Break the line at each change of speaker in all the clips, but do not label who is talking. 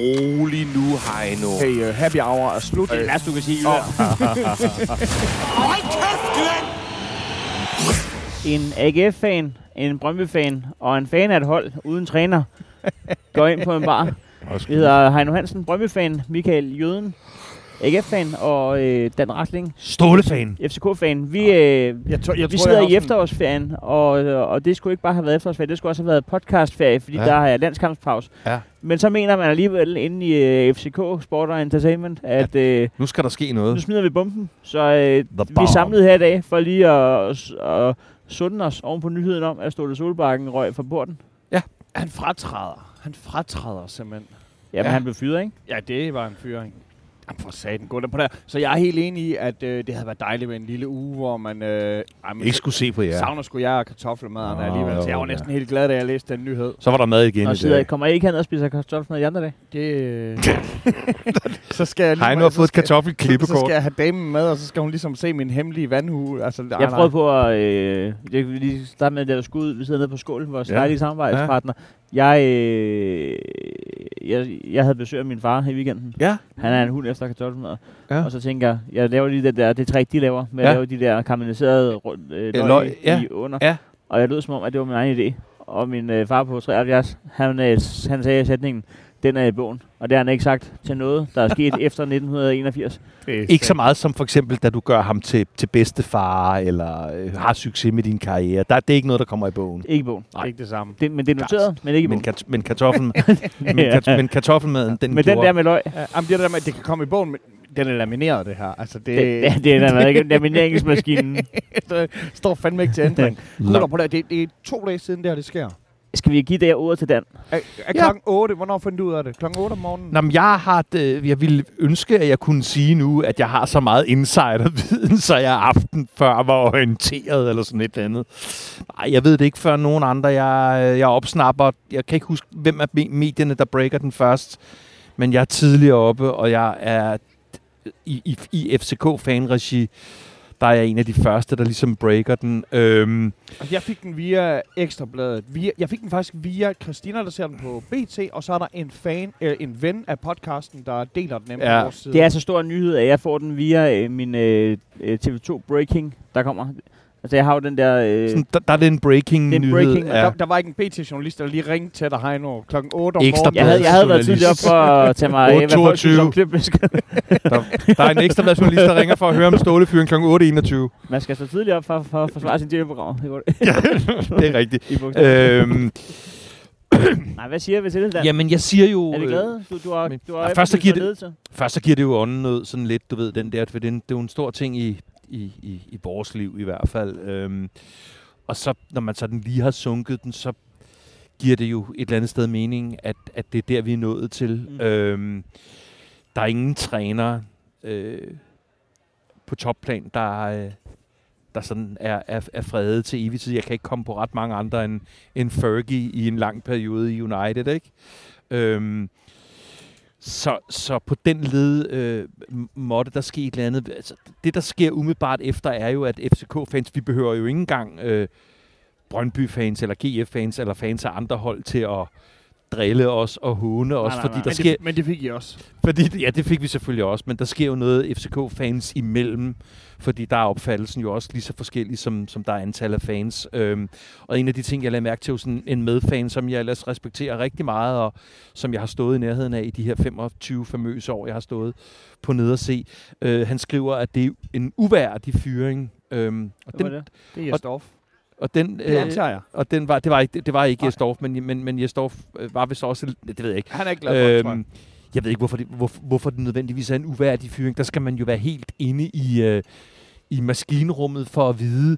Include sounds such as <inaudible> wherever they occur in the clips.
rolig nu, Heino.
Hey, uh, happy hour er slut.
Det er værst, du kan sige. <laughs> Hold kæft! En AGF-fan, en Brøndby-fan og en fan af et hold uden træner går ind på en bar. Vi hedder Heino Hansen, Brøndby-fan, Michael Jøden, AGF-fan og øh, Dan Rasling,
Stålefan.
FCK-fan. Vi, øh,
Jeg, tror, jeg
vi
tror,
sidder
jeg
i efterårsferien, og, og det skulle ikke bare have været efterårsferie, det skulle også have været podcastferie, fordi
Ja.
ja. der har jeg landskampspause.
Ja.
Men så mener man alligevel inde i øh, FCK Sport og Entertainment, at øh,
Nu skal der ske noget.
nu smider vi bomben. Så øh, vi er samlet her i dag for lige at, at sunde os oven på nyheden om, at Ståle Solbakken røg fra porten.
Han fratræder. Han fratræder simpelthen.
Jamen,
Ja.
ja. han blev fyret, ikke?
Ja, det var en fyring. Jamen for satan, gå der på der. Så jeg er helt enig i, at øh, det havde været dejligt med en lille uge, hvor man... Øh, ej, men
Ikke skulle se på jer.
savner sgu jeg og kartoffelmaderne
Nå,
alligevel. Så jeg var
jo,
næsten helt glad, da jeg læste den nyhed.
Så var der mad igen
Og
i
sidder,
dag.
kommer I ikke hen og spiser kartoffelmad i andre dage?
Det, øh, <laughs> <laughs> så skal jeg lige...
Heino har
så
fået et
skal- Så
kartoffelklippekort.
skal jeg have damen med, og så skal hun ligesom se min hemmelige vandhue. Altså,
Jeg prøvede på at... Øh, jeg vil lige starte med, at jeg skulle ud. Vi sidder nede på Skål, vores
Ja.
ja. dejlige samarbejdspartner. Jeg, øh, jeg, jeg havde besøg af min far i weekenden.
Ja.
Han er en hund efter kartoffelmad.
Ja.
Og så tænker jeg, jeg laver lige det der, det trick, de laver, med
Ja.
at lave de der karamelliserede øh,
Ja,
løg,
løg, ja.
i under.
Ja.
Og jeg lød som om, at det var min egen idé. Og min øh, far på 73, han, øh, han sagde i sætningen, den er i bogen. Og det har han ikke sagt til noget, der er sket <laughs> efter 1981.
Det er
Ikke så meget som for eksempel, da du gør ham til, til bedstefar, eller øh, har succes med din karriere. Der, det er ikke noget, der kommer i bogen.
Ikke i bogen.
Nej. Ikke det samme.
Det, men det er noteret, men ikke i
Men,
bogen.
kat, men, kartoffeln, <laughs> men, kat, men kartoffelmaden, den
Men den der med løg,
Ja, jamen, det der med, det kan komme i bogen, men den er lamineret, det her. Altså, det,
det, det, det er der ikke lamineringsmaskinen. <laughs>
det står fandme ikke til ændring. Hold på det. det. Det er to dage siden, det her det sker.
Skal vi give det her ordet til Dan?
Er, er
Ja.
klokken 8? Hvornår fandt du ud af det? Klokken 8 om morgenen?
Nå, men jeg har, øh, jeg ville ønske, at jeg kunne sige nu, at jeg har så meget insiderviden, <laughs> så jeg aften før var orienteret eller sådan et eller andet. Nej, jeg ved det ikke før nogen andre. Jeg, jeg opsnapper, jeg kan ikke huske, hvem af me- medierne, der breaker den først, men jeg er tidligere oppe, og jeg er i, i, i FCK-fanregi, der er jeg en af de første, der ligesom breaker den. Øhm,
jeg fik den via Ekstrabladet. Via, jeg fik den faktisk via Christina, der ser den på BT, og så er der en fan, øh, en ven af podcasten, der deler den nemlig
Ja.
på vores side.
Det er så stor en nyhed, at jeg får den via øh, min øh, øh, TV2 Breaking, der kommer. Altså, jeg har jo den der... Øh,
sådan, der, der er det en breaking
Det er en
nyhed.
breaking,
Ja. Der, der var ikke en BT-journalist, der lige ringede til dig, Heino, klokken 8 om
Ekstra
morgenen.
jeg, havde, jeg havde været tidligere op for at tage mig af, hvad folk synes
8.22.
om klipbesked.
Der, der er en ekstra journalist, der ringer for at høre om stålefyren kl. 8.21.
Man skal stå tidligere op for, for at forsvare sin. Det går
Det er rigtigt. <laughs> Øhm, <clears throat>
Nej, hvad siger vi til det der?
jamen, jeg siger jo...
er vi
øh,
glade? Du, du har, du har
Ja, først så giver det-. Først så giver det jo ånden noget sådan lidt, du ved, den der, for det er, en, det er jo en stor ting i, i, i, i vores liv i hvert fald. Øhm, og så, når man sådan lige har sunket den, så giver det jo et eller andet sted mening, at, at det er der, vi er nået til.
Mm.
Øhm, der er ingen træner øh, på topplan, der, øh, der sådan er, er, er fredet til evig tid. Jeg kan ikke komme på ret mange andre end, end Fergie i en lang periode i United, ikke? Øhm, så, så på den led øh, måtte der ske et eller andet. Altså, det, der sker umiddelbart efter, er jo, at FCK-fans, vi behøver jo ikke engang øh, Brøndby-fans, eller GF-fans, eller fans af andre hold til at drille os og håne os,
nej,
fordi
nej.
der
men,
sker...
det, men det fik I også.
Fordi, ja, det fik vi selvfølgelig også, men der sker jo noget FCK-fans imellem, fordi der er opfattelsen jo også lige så forskellig, som, som der er antal af fans. Øhm, og en af de ting, jeg lagde mærke til, sådan en medfan, som jeg ellers respekterer rigtig meget, og som jeg har stået i nærheden af i de her 25 famøse år, jeg har stået på ned og se. Øh, han skriver, at det er en uværdig fyring. Øhm, og,
Hvad
den,
det?
Det er Jesdorf.
Og den,
Det antager jeg.
og den var, det var ikke, det var ikke. Jesdorf, men, men, men Jesdorf øh, var vist også, det ved jeg ikke,
Han er ikke glad for det, tror jeg.
Øhm, jeg ved ikke, hvorfor det, hvor, hvorfor det nødvendigvis er en uværdig fyring. Der skal man jo være helt inde i, øh, i maskinrummet for at vide.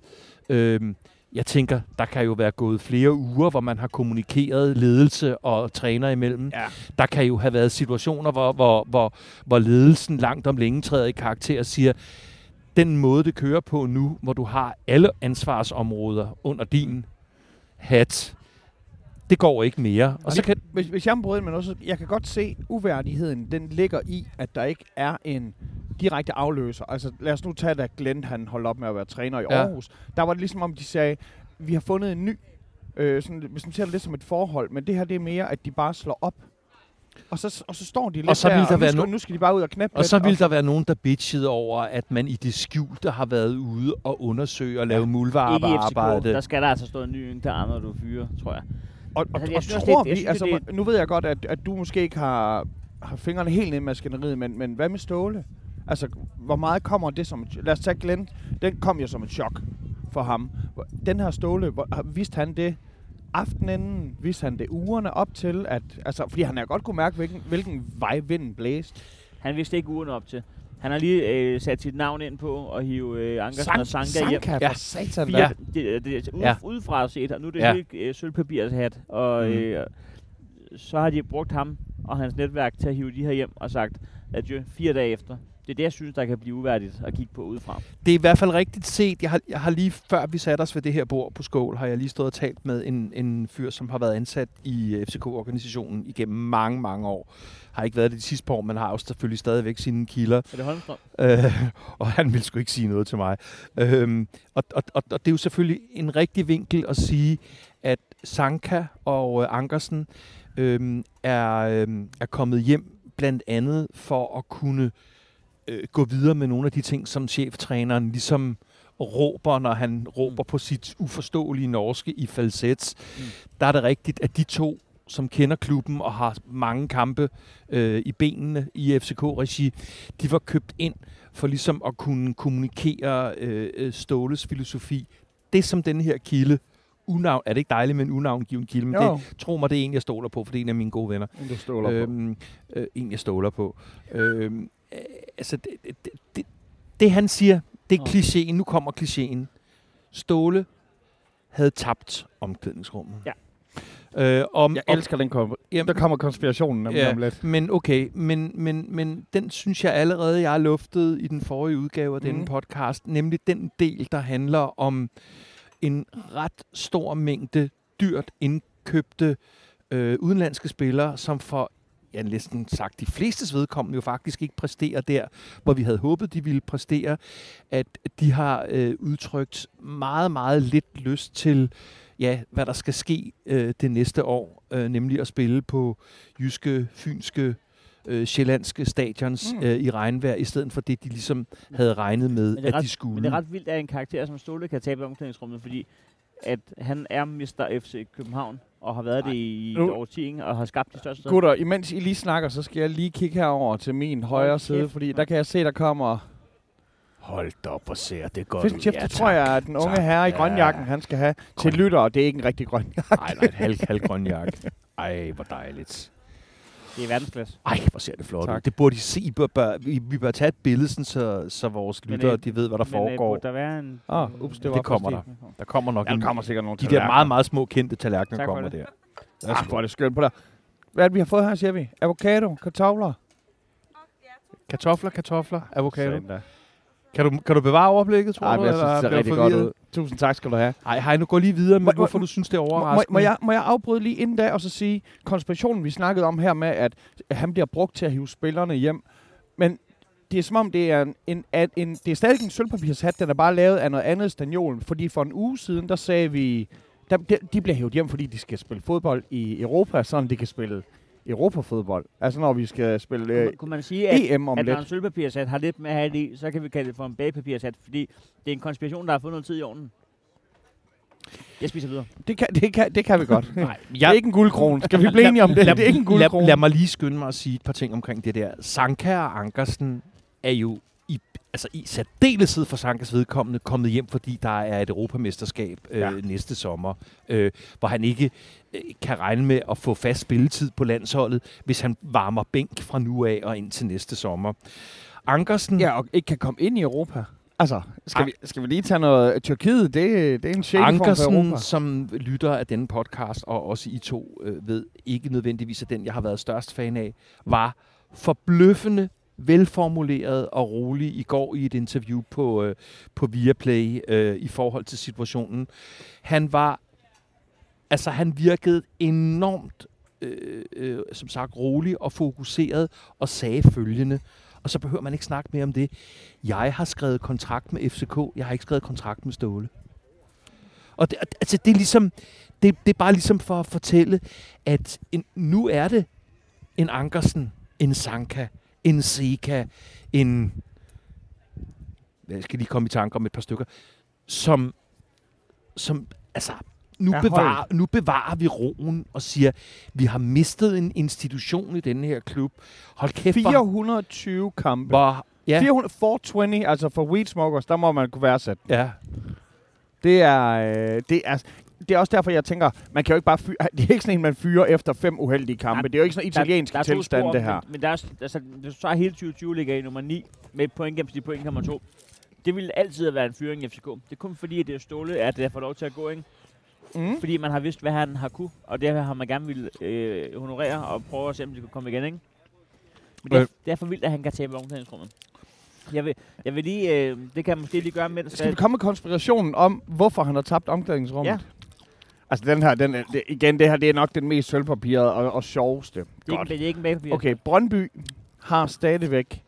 Øhm, jeg tænker, der kan jo være gået flere uger, hvor man har kommunikeret ledelse og træner imellem.
Ja.
Der kan jo have været situationer, hvor, hvor, hvor, hvor ledelsen langt om længe træder i karakter og siger, den måde, det kører på nu, hvor du har alle ansvarsområder under din hat, det går ikke mere. Og så kan,
Hvis, hvis jeg må bryde ind med noget, så jeg kan godt se uværdigheden, den ligger i, at der ikke er en direkte afløser. Altså lad os nu tage, da Glenn han holdt op med at være træner i
Ja.
Aarhus. Der var det ligesom om, de sagde, vi har fundet en ny, øh, sådan, hvis man ser det lidt som et forhold, men det her det er mere, at de bare slår op. Og så, og så står de lidt
Og så
der,
ville der
nu,
være
skal,
no-
nu skal de bare ud og knæppe
Og så vil der være nogen, der bitchede over, at man i det skjulte har været ude og undersøge og lave ja. Muldvarpearbejde.
Der skal der altså stå en ny en der andre, du fyrer, tror jeg.
Og, og,
Altså, jeg
og
synes
tror
det- jeg
vi,
synes,
altså,
det
nu ved jeg godt, at, at du måske ikke har, har fingrene helt nede i maskineriet, men, men hvad med Ståle? Altså, hvor meget kommer det som Lad os tage Glenn. Den kom jo som et chok for ham. Den her Ståle, hvor, har- vidste han det aftenen? Vidste han det ugerne op til? At, altså, fordi han har godt kunne mærke, hvilken, hvilken vej vinden blæste.
Han vidste ikke ugerne op til. Han har lige øh, sat sit navn ind på og hive øh, Ankersen og Sanka hjem.
Sanka,
Ja.
satan
Fire,
da.
det, det, det, ude,
Ja.
ja. udefra set, og nu er det
Ja.
ja. helt øh, sølvpapirshat, og
Mm.
øh, så har de brugt ham og hans netværk til at hive de her hjem og sagt adieu fire dage efter. Det er det, jeg synes, der kan blive uværdigt at kigge på udefra.
Det er i hvert fald rigtigt set. Jeg har, jeg har lige før vi satte os ved det her bord på Skål, har jeg lige stået og talt med en, en fyr, som har været ansat i øh, FCK-organisationen igennem mange, mange år. Har ikke været det de sidste par år, men har jo selvfølgelig stadigvæk sine kilder.
Er det Holmstrøm?
Øh, <laughs> og han ville sgu ikke sige noget til mig. Øhm, og, og, og, og det er jo selvfølgelig en rigtig vinkel at sige, at Sanka og øh, Ankersen øhm, er, øhm, er kommet hjem blandt andet for at kunne øh, gå videre med nogle af de ting, som cheftræneren ligesom råber, når han råber på sit uforståelige norske i falsets.
Mm.
Der er det rigtigt, at de to som kender klubben og har mange kampe øh, i benene i FCK-regi, de var købt ind for ligesom at kunne kommunikere øh, øh, Ståles filosofi. Det som den her kilde, unavn, er det ikke dejligt med en unavngiven kilde, men
Jo,
det, tro mig, det er en, jeg stoler på, for det er en af mine gode venner.
du stoler på.
Øhm, øh, en, jeg stoler på. Øhm, øh, altså, det, det, det, det han siger, det er klichéen. Nu kommer klichéen. Ståle havde tabt omklædningsrummet.
Ja.
Øh, om,
Jeg
om-
elsker den kom.
Jamen,
Der kommer konspirationen nemlig
Ja.
om lidt.
Men okay, men, men, men den synes jeg allerede, jeg har luftet i den forrige udgave af denne
Mhm.
podcast, nemlig den del, der handler om en ret stor mængde dyrt indkøbte øh, udenlandske spillere, som for ja, næsten sagt de flestes vedkommende jo faktisk ikke præsterer der, hvor vi havde håbet, de ville præstere, at de har øh, udtrykt meget, meget lidt lyst til, ja, hvad der skal ske øh, det næste år, øh, nemlig at spille på jyske, fynske, øh, sjællandske stadions
Mm.
øh, i regnvejr, i stedet for det, de ligesom havde regnet med,
Men det er
at
ret-
de skulle.
Men det er ret vildt, at en karakter som Ståle kan tabe omklædningsrummet, fordi at han er Mr. FC København, og har været det i
Nu-
et årti, ikke? og har skabt de største...
Gutter, imens I lige snakker, så skal jeg lige kigge herover til min højre
kæft,
side, fordi der kan jeg se, der kommer...
Hold da op og ser det godt
Fisk chip, det tror jeg, at den unge
tak.
herre i
Ja.
grønjakken, han skal have til
Grøn.
lyttere. Det er ikke en rigtig grøn
Nej, nej, et halv, halvgrøn jakke. <laughs> Ej, hvor dejligt.
Det er verdensklasse.
Ej, hvor ser det flot ud.
Tak.
Det burde de se. I bør, bør, vi, vi bør tage et billede, sådan, så, så vores
Men,
lyttere
øh,
de ved, hvad der
Men øh,
foregår.
burde der være en...
Ah, ups, det var
det kommer der. Der kommer nok
Ja,
en.
der kommer sikkert nogle
De der meget, meget små kendte tallerkener
Tak
kommer
det.
der.
Jeg hvor er det skønt på dig. Hvad er det, vi har fået her, siger vi? Avocado, kartofler.
Kartofler, kartofler, avocado.
Sådan da.
Kan du, kan du bevare overblikket, tror
Ej,
du?
men jeg synes, det ser rigtig
du
godt ud. Tusind tak skal du have.
Ej, hej, nu går lige videre med,
Må-
hvorfor du synes, det er
Må, må,
overraskende.
må, jeg, må jeg afbryde lige inden da, og så sige, konspirationen, vi snakkede om her med, at han bliver brugt til at hive spillerne hjem. Men det er som om, det er, en, en, en, en, det er stadig en sølvpapirshat, den er bare lavet af noget andet stanjol. Fordi for en uge siden, der sagde vi, der, de, de bliver hævet hjem, fordi de skal spille fodbold i Europa, sådan de kan spille Europafodbold. Altså når vi skal spille
Kunne,
øh,
man- kunne man sige, at,
EM om
at når en
lidt.
sølvpapirsat har lidt med at have det i, så kan vi kalde det for en bagepapirsat, fordi det er en konspiration, der har fået noget tid i ovnen. Jeg spiser videre.
Det kan, det, kan, det kan vi godt. <laughs>
Nej,
Det er ikke en guldkrone. Skal vi blive enige om det?
Lad, <laughs>
Det er ikke en
lad,
guldkrone.
lad mig lige skynde mig at sige et par ting omkring det der. Sanka og Ankersen er jo i, altså i særdeleshed for Sankas vedkommende kommet hjem, fordi der er et europamesterskab øh,
Ja.
næste sommer, øh, hvor han ikke kan regne med at få fast spilletid på landsholdet, hvis han varmer bænk fra nu af og ind til næste sommer. Ankersen,
Ja, og ikke kan komme ind i Europa. Altså, skal,
An-
vi, skal vi lige tage noget... Tyrkiet, det, det er en shady form for
Ankersen,
Europa.
som lytter af denne podcast, og også I to øh, ved, ikke nødvendigvis er den, jeg har været størst fan af, var forbløffende velformuleret og rolig i går i et interview på, øh, på Viaplay øh, i forhold til situationen. Han var, altså han virkede enormt, øh, øh, som sagt, rolig og fokuseret og sagde følgende, og så behøver man ikke snakke mere om det. Jeg har skrevet kontrakt med FCK, jeg har ikke skrevet kontrakt med Ståle. Og det, altså, det er ligesom, det, det er bare ligesom for at fortælle, at en, nu er det en Ankersen, en Sanka, en Seka, en... Jeg skal lige komme i tanke om et par stykker, som, som altså, nu,
Er
bevarer, nu bevarer vi roen og siger, vi har mistet en institution i denne her klub. Hold kæft, hvor,
420 kampe.
hvor
Ja.
ja,
400, 420, altså for weed smokers, der må man kunne værdsætte.
ja,
Det er, øh, det er, det er også derfor, jeg tænker, man kan jo ikke bare fyre, <laughs> det er ikke sådan en, man fyrer efter fem uheldige kampe.
Nej,
det er jo ikke sådan en italiensk
der, der er
tilstand,
spor,
det her.
Men, men der er, altså, hvis du tager hele 2020 ligger i nummer 9 med et point gennemsnit på 1,2. Det vil altid være en fyring i FCK. Det er kun fordi, at det er Ståle, at det har fået lov til at gå, ikke?
Mm.
Fordi man har vidst, hvad han har kunne, og det har man gerne vil øh, honorere og prøve at se, om det kan komme igen, ikke? Men det er,
Øh.
det er for vildt, at han kan tabe omklædningsrummet. Jeg vil, jeg vil lige, øh, det kan jeg måske lige gøre, mens...
Skal vi komme med konspirationen om, hvorfor han har tabt omklædningsrummet?
Ja.
Altså den her, den, er- det, igen, det her det er nok den mest sølvpapirede og, og sjoveste.
det, er ikke, det er ikke en bagpapir.
Okay, Brøndby har stadigvæk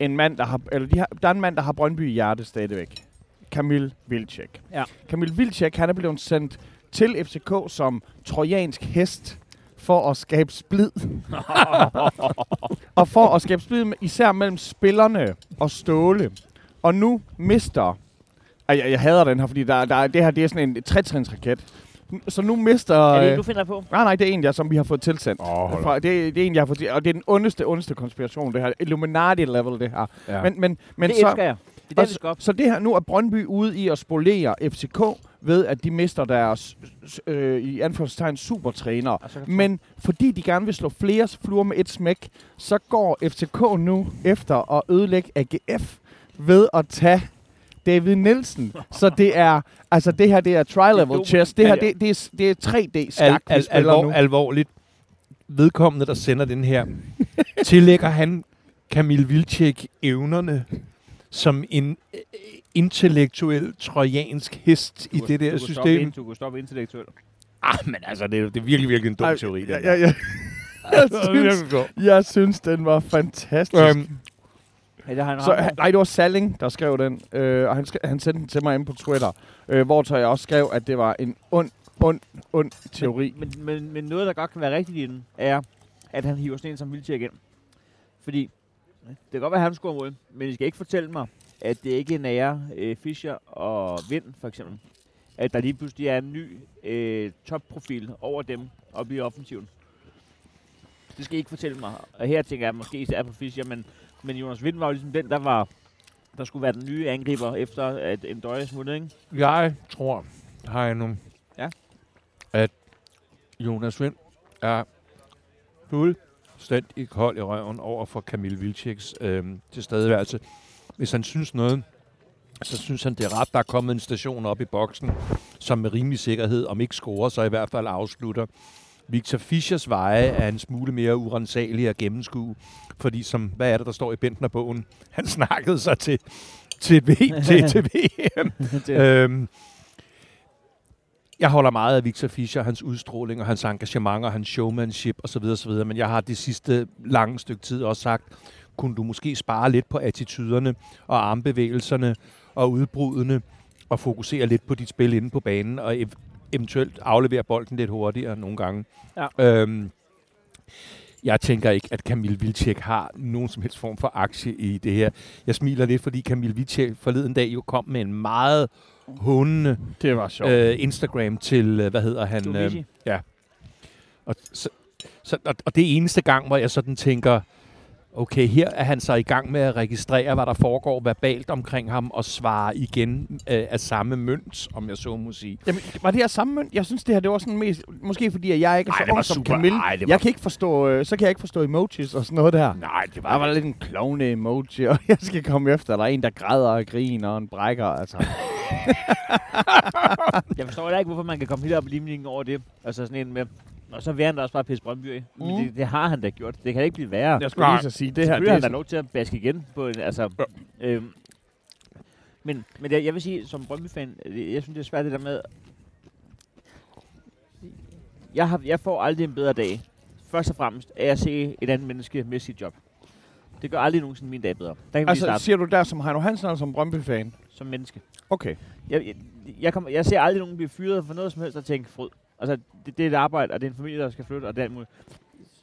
en mand, der har, eller de har, der er en mand, der har Brøndby i hjertet stadigvæk. Kamil Vilcek.
Ja.
Kamil Vilcek, han er blevet sendt til FCK som trojansk hest for at skabe splid. <laughs> og for at skabe splid især mellem spillerne og Ståle. Og nu mister... Ej, jeg, jeg hader den her, fordi der, der, det her det er sådan en trætrinsraket. Så nu mister...
Er det ikke, du finder på?
Nej, nej, det er en, jeg, som vi har fået tilsendt.
Hold
Fra, det, det er en, jeg har fået, og det er den ondeste, ondeste konspiration, det her. Illuminati-level, det her.
ja.
Men, men, men
det
så,
elsker jeg. Det er vi skal op.
så det her, nu er Brøndby ude i at spolere FCK ved, at de mister deres, øh, i anførselstegn, supertræner.
Og så kan-
Men fordi de gerne vil slå flere fluer med et smæk, så går FCK nu efter at ødelægge AGF ved at tage David Nielsen. <laughs> Så det er, altså det her, det er tri-level chess. Det her, det, det, er, det er 3D
al,
skak, vi
al,
spiller
alvor,
nu.
alvorligt vedkommende, der sender den her, tillægger han Kamil Vilcek evnerne som en øh, intellektuel trojansk hest i
Du
det der
du
system.
ind- Du kunne stoppe intellektuelt.
Ah, men altså, det er, det er virkelig, virkelig en dum
Ej,
teori.
Ja, ja, ja. <laughs> Jeg <laughs> synes, jeg synes, den var fantastisk.
Øhm,
Ja, det har han
Så, han- nej, det var Salling, der skrev den, øh, og han, han sendte den til mig inde på Twitter, øh, hvor så jeg også skrev, at det var en ond, ond, ond teori.
Men, men, men, men noget, der godt kan være rigtigt i den, er, at han hiver sådan en som Vilcek igen. Fordi, det kan godt være, at han scorer mål, men I skal ikke fortælle mig, at det ikke nærer øh, Fischer og Vind, for eksempel. At der lige pludselig er en ny øh, topprofil over dem oppe i offensiven. Det skal I ikke fortælle mig. Og her tænker jeg måske især på Fischer, men, men Jonas Vind var jo ligesom den, der var der skulle være den nye angriber, efter at en døje smuttede, ikke?
jeg tror, har jeg nogle,
Ja.
at Jonas Vind er fuldstændig kold i røven over for Kamil Vilceks øh, tilstedeværelse. Hvis han synes noget, så synes han, det er ret, der er kommet en station op i boksen, som med rimelig sikkerhed, om ikke scorer, så i hvert fald afslutter. Victor Fischers veje er en smule mere urensagelige at gennemskue, fordi som, hvad er det, der står i Bentner-bogen? Han <laughs> snakkede sig til, til, v, til, til VM. <laughs> Øhm, jeg holder meget af Victor Fischer, hans udstråling og hans engagement og hans showmanship osv. osv. Men jeg har det sidste lange stykke tid også sagt, kunne du måske spare lidt på attityderne og armbevægelserne og udbrudene og fokusere lidt på dit spil inde på banen og ev- eventuelt aflevere bolden lidt hurtigere nogle gange.
Ja.
Øhm, jeg tænker ikke, at Kamil Vilcek har nogen som helst form for aktie i det her. Jeg smiler lidt, fordi Kamil Vilcek forleden dag jo kom med en meget hundende
Det var sjovt.
øh, Instagram til, øh, hvad hedder han? Øh,
Dumici.
og, så, så, og, og det er eneste gang, hvor jeg sådan tænker, okay, her er han så i gang med at registrere, hvad der foregår verbalt omkring ham, og svare igen øh, af samme mønt, om jeg så må sige.
Jamen, var det her samme mønt? Jeg synes, det her det var sådan mest... Måske fordi, at jeg ikke er
Ej,
så
var
ung som. Camille.
Ej, var-
Jeg kan ikke forstå... Øh, så kan jeg ikke forstå emojis og sådan noget der.
Nej, det
Der var lidt en klovne emoji, <laughs> og jeg skal komme efter. Der er en, der græder og griner, og en brækker. Altså. <laughs> <laughs>
Jeg forstår heller ikke, hvorfor man kan komme helt op i limningen over det. Altså sådan en med... Og så vil han da også bare pisse Brøndby af. Mm.
Mm.
Det, det, har han da gjort. Det kan da ikke blive værre.
Jeg skulle lige så sige, det her... Det er
han da lov til at baske igen på en, altså, øhm, men, men jeg, jeg vil sige, som Brøndby-fan, øh, jeg synes, det er svært det der med, jeg, har, jeg får aldrig en bedre dag, først og fremmest, af at se et andet menneske med sit job. Det gør aldrig nogensinde min dag bedre. Der kan vi
altså,
starte
siger du der som Heino Hansen eller som Brøndby-fan?
Som menneske.
Okay.
Jeg, jeg, jeg, kommer, jeg ser aldrig nogen blive fyret for noget som helst og tænke fryd. Altså, det, det er et arbejde, og det er en familie, der skal flytte, og det er alt muligt.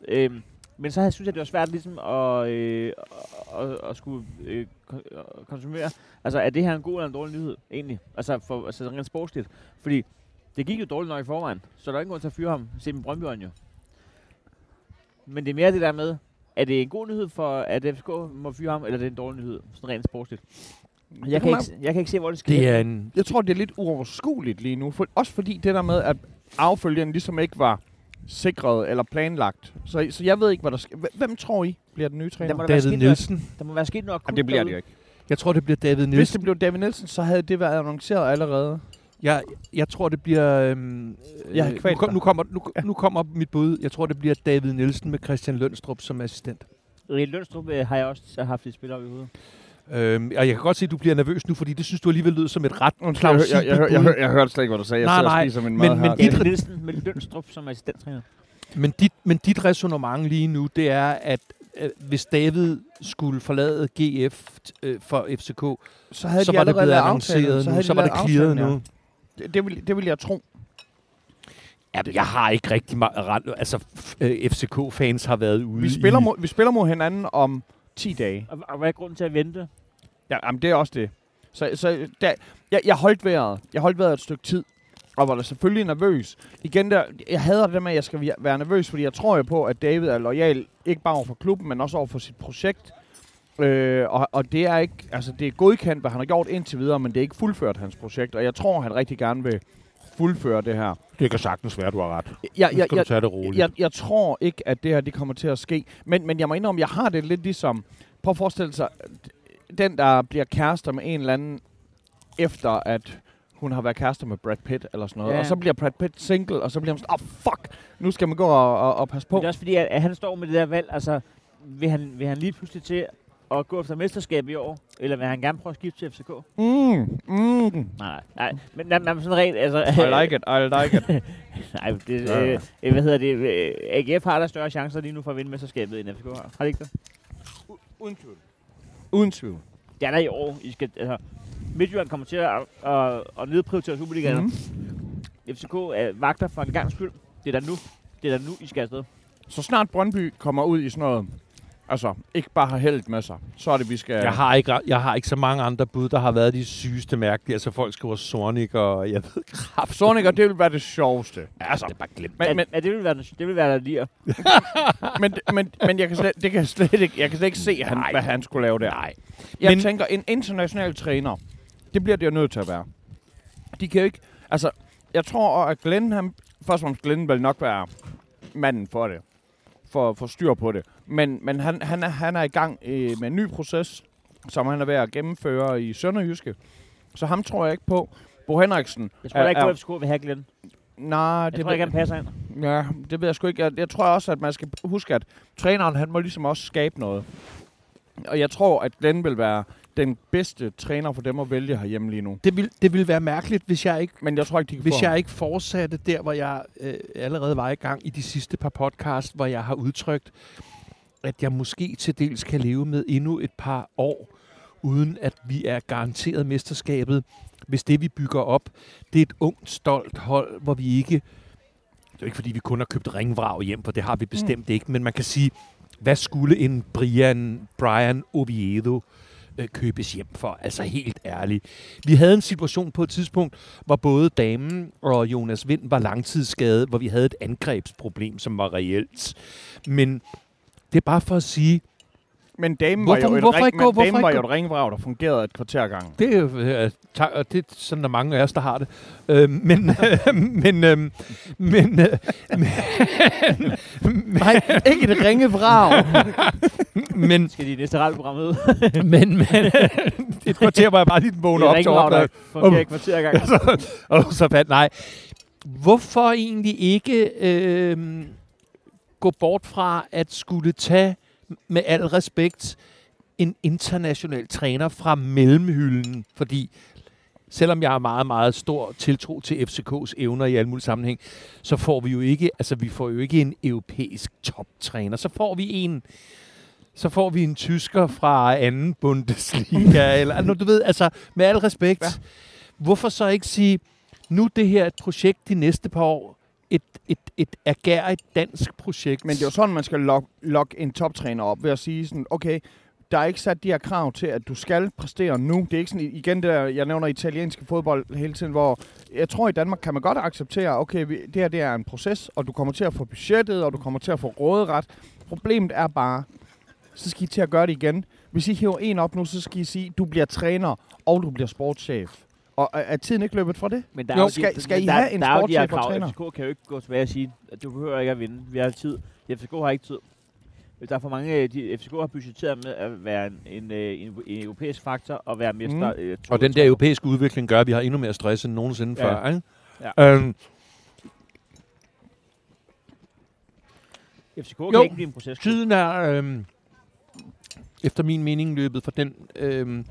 Øhm, Men så synes jeg, det var svært ligesom at, øh, at, at, skulle øh, at konsumere. Altså, er det her en god eller en dårlig nyhed, egentlig? Altså, for, altså rent sportsligt. Fordi det gik jo dårligt nok i forvejen, så der er ingen grund til at fyre ham. Se med Brøndby jo. Men det er mere det der med, er det en god nyhed for, at FCK må fyre ham, eller er det en dårlig nyhed, sådan rent sportsligt? Jeg kan,
kan
ikke, jeg kan ikke se, hvor det skal
Det er en...
Jeg tror, det er lidt uoverskueligt lige nu. For, også fordi det der med, at affølgeren ligesom ikke var sikret eller planlagt. Så, så jeg ved ikke, hvad der. Hv- Hvem tror I bliver den nye træner?
Der må der
David
sket noget,
Nielsen.
der må være sket noget
Jamen, det bliver det jo ikke.
Jeg tror, det bliver David
Hvis
Nielsen.
det blev David Nielsen, så havde det været annonceret allerede.
Jeg, jeg tror, det bliver... Øhm,
Jeg
øh, nu, kom, nu, kommer, nu, nu kommer mit bud. Jeg tror, det bliver David Nielsen med Christian Lønstrup som assistent.
Lønstrup øh, har jeg også haft et spil op i hovedet.
Øhm, og jeg kan godt se, at du bliver nervøs nu, fordi det synes du alligevel lød som et ret
Undskyld, jeg, jeg, jeg, jeg, jeg, jeg, hørte slet ikke, hvad du sagde. Jeg
Nej, nej,
min
men- men dit-
Nielsen med Lønstrup som assistenttræner.
Men dit, men dit resonemang lige nu, det er, at øh, hvis David skulle forlade GF øh, for FCK,
så havde
så
de
var det
allerede
blevet annonceret nu, så
de
var det clearet nu.
Det, det, vil, det vil jeg tro.
Ja, jeg har ikke rigtig meget. Altså, f- øh, FCK-fans har været ude
Vi spiller,
i...
mod, vi spiller mod hinanden om 10 dage.
Og, og hvad er grunden til at vente?
Ja, jamen, det er også det. Så, så der, jeg, jeg holdt vejret. Jeg holdt vejret et stykke tid. Og var da selvfølgelig nervøs. Igen der, jeg hader det med, at jeg skal være nervøs, fordi jeg tror jo på, at David er lojal, ikke bare over for klubben, men også over for sit projekt. Øh, og, og det er ikke, altså det er godkendt, hvad han har gjort indtil videre, men det er ikke fuldført hans projekt, og jeg tror, han rigtig gerne vil fuldføre det her.
Det kan sagtens være, du har ret.
Jeg, jeg,
skal
jeg,
du tage det roligt.
jeg, jeg tror ikke, at det her det kommer til at ske. Men, men jeg må indrømme, jeg har det lidt ligesom... Prøv at forestille sig, den der bliver kærester med en eller anden, efter at hun har været kærester med Brad Pitt eller sådan noget.
Ja.
Og så bliver Brad Pitt single, og så bliver man sådan, oh fuck, nu skal man gå og, og, og passe
Men
på.
det er også fordi, at, at han står med det der valg. Altså, vil han, vil han lige pludselig til at gå efter mesterskab i år? Eller vil han gerne prøve at skifte til FCK?
Mm, mm.
Nej, nej. nej. Men, nej, men sådan rent, altså...
I like it, I like it. <laughs>
nej, det,
Ja,
øh, øh, hvad hedder det? Øh, AGF har der større chancer lige nu for at vinde mesterskabet, end FCK har. Har det ikke det?
Uden tvivl. Uden tvivl.
Det er der i år. I skal, altså, Midtjylland kommer til at, at, at nedprioritere Superligaen.
Mm.
FCK er vagter for en gang skyld. Det er da nu. Det er da nu, I skal afsted.
Så snart Brøndby kommer ud i sådan noget, altså ikke bare har held med sig, så er det, vi skal...
Jeg har, ikke, jeg har ikke så mange andre bud, der har været de sygeste mærkelige. Altså folk skriver Sornik, og jeg ved kraft.
Sorniger, det vil være det sjoveste.
Altså, det er bare glemt.
Men,
Men,
men,
ja, det vil være, det vil være der lige. <laughs>
men, men, men jeg kan slet, det kan jeg slet ikke, jeg kan slet ikke se, han,
Nej.
hvad han skulle lave der.
Nej.
Jeg
Men-
tænker, en international træner, det bliver det jo nødt til at være. De kan jo ikke... Altså, jeg tror, at Glenn, han, først og fremmest Glenn vil nok være manden for det. For, for styr på det. Men, men han, han, er, han er i gang øh, med en ny proces, som han er ved at gennemføre i Sønderjyske. Så ham tror jeg ikke på. Bo Henriksen...
Jeg tror er, ikke på, at FCK vil have Glenn.
Nej,
Jeg
det
tror ikke, han passer ind.
Ja, det ved jeg sgu ikke. Jeg, jeg tror også, at man skal huske, at træneren, han må ligesom også skabe noget. Og jeg tror, at Glenn vil være den bedste træner for dem at vælge herhjemme lige nu.
Det vil, det vil være mærkeligt, hvis jeg ikke
Men jeg tror ikke, de kan
Hvis
få
jeg
ham.
ikke fortsatte der, hvor jeg øh, allerede var i gang i de sidste par podcast, hvor jeg har udtrykt, at jeg måske til dels kan leve med endnu et par år, uden at vi er garanteret mesterskabet, hvis det vi bygger op, det er et ungt, stolt hold, hvor vi ikke, det er ikke fordi vi kun har købt ringvrag hjem, for det har vi bestemt mm. ikke, men man kan sige, hvad skulle en Brian, Brian Oviedo øh, købes hjem for? Altså helt ærligt. Vi havde en situation på et tidspunkt, hvor både damen og Jonas Vind var langtidsskadet, hvor vi havde et angrebsproblem, som var reelt. Men det er bare for at sige,
Men damen
Hvorfor-
var jo et,
hvorfor
ring,
ikke gå-
men
hvorfor
var jo et ringvrag, der fungerede et kvarter gang.
det er, jo, øh, tak, og det er sådan, der er mange af os, der har det. Øh, men, øh, men, øh, men, øh, men,
Nej, ikke et ringevrag.
men,
Skal de næste radioprogram ud?
men, men et kvarter, hvor jeg bare lige vågner op til overfladen.
Fungerer i kvarter gang. <laughs>
så, og så fandt, nej. Hvorfor egentlig ikke øh, gå bort fra at skulle tage, med al respekt, en international træner fra mellemhylden? Fordi selvom jeg har meget, meget stor tiltro til FCK's evner i alle mulige sammenhæng, så får vi jo ikke, altså vi får jo ikke en europæisk toptræner. Så får vi en, så får vi en tysker fra anden Bundesliga, <laughs> eller nu, du ved, altså med al respekt.
Ja.
Hvorfor så ikke sige, nu det her et projekt de næste par år, et, et, et agerigt dansk projekt.
Men det er jo sådan, man skal lokke lok en toptræner op ved at sige sådan, okay, der er ikke sat de her krav til, at du skal præstere nu. Det er ikke sådan, igen det der, jeg nævner italienske fodbold hele tiden, hvor jeg tror i Danmark kan man godt acceptere, okay, vi, det her det er en proces, og du kommer til at få budgettet, og du kommer til at få råderet. Problemet er bare, så skal I til at gøre det igen. Hvis I hiver en op nu, så skal I sige, du bliver træner, og du bliver sportschef. Og er, er tiden ikke løbet fra det?
Men der
Jo,
er jo
skal-
de,
skal
men
I
der,
have en
der er de
sportschef og træner?
FCK kan jo ikke gå tilbage og sige, at du behøver ikke at vinde. Vi har tid. FCK har ikke tid. Der er for mange, de, FCK har budgetteret med at være en, en, øh, en, en europæisk faktor og være mester.
Mm.
Øh,
Og den der europæiske udvikling gør, at vi har endnu mere stress end nogensinde
Ja.
før. Ikke?
Ja.
Øhm,
FCK kan
Jo,
ikke blive en proces.
tiden er, øhm, efter min mening, løbet fra den øhm,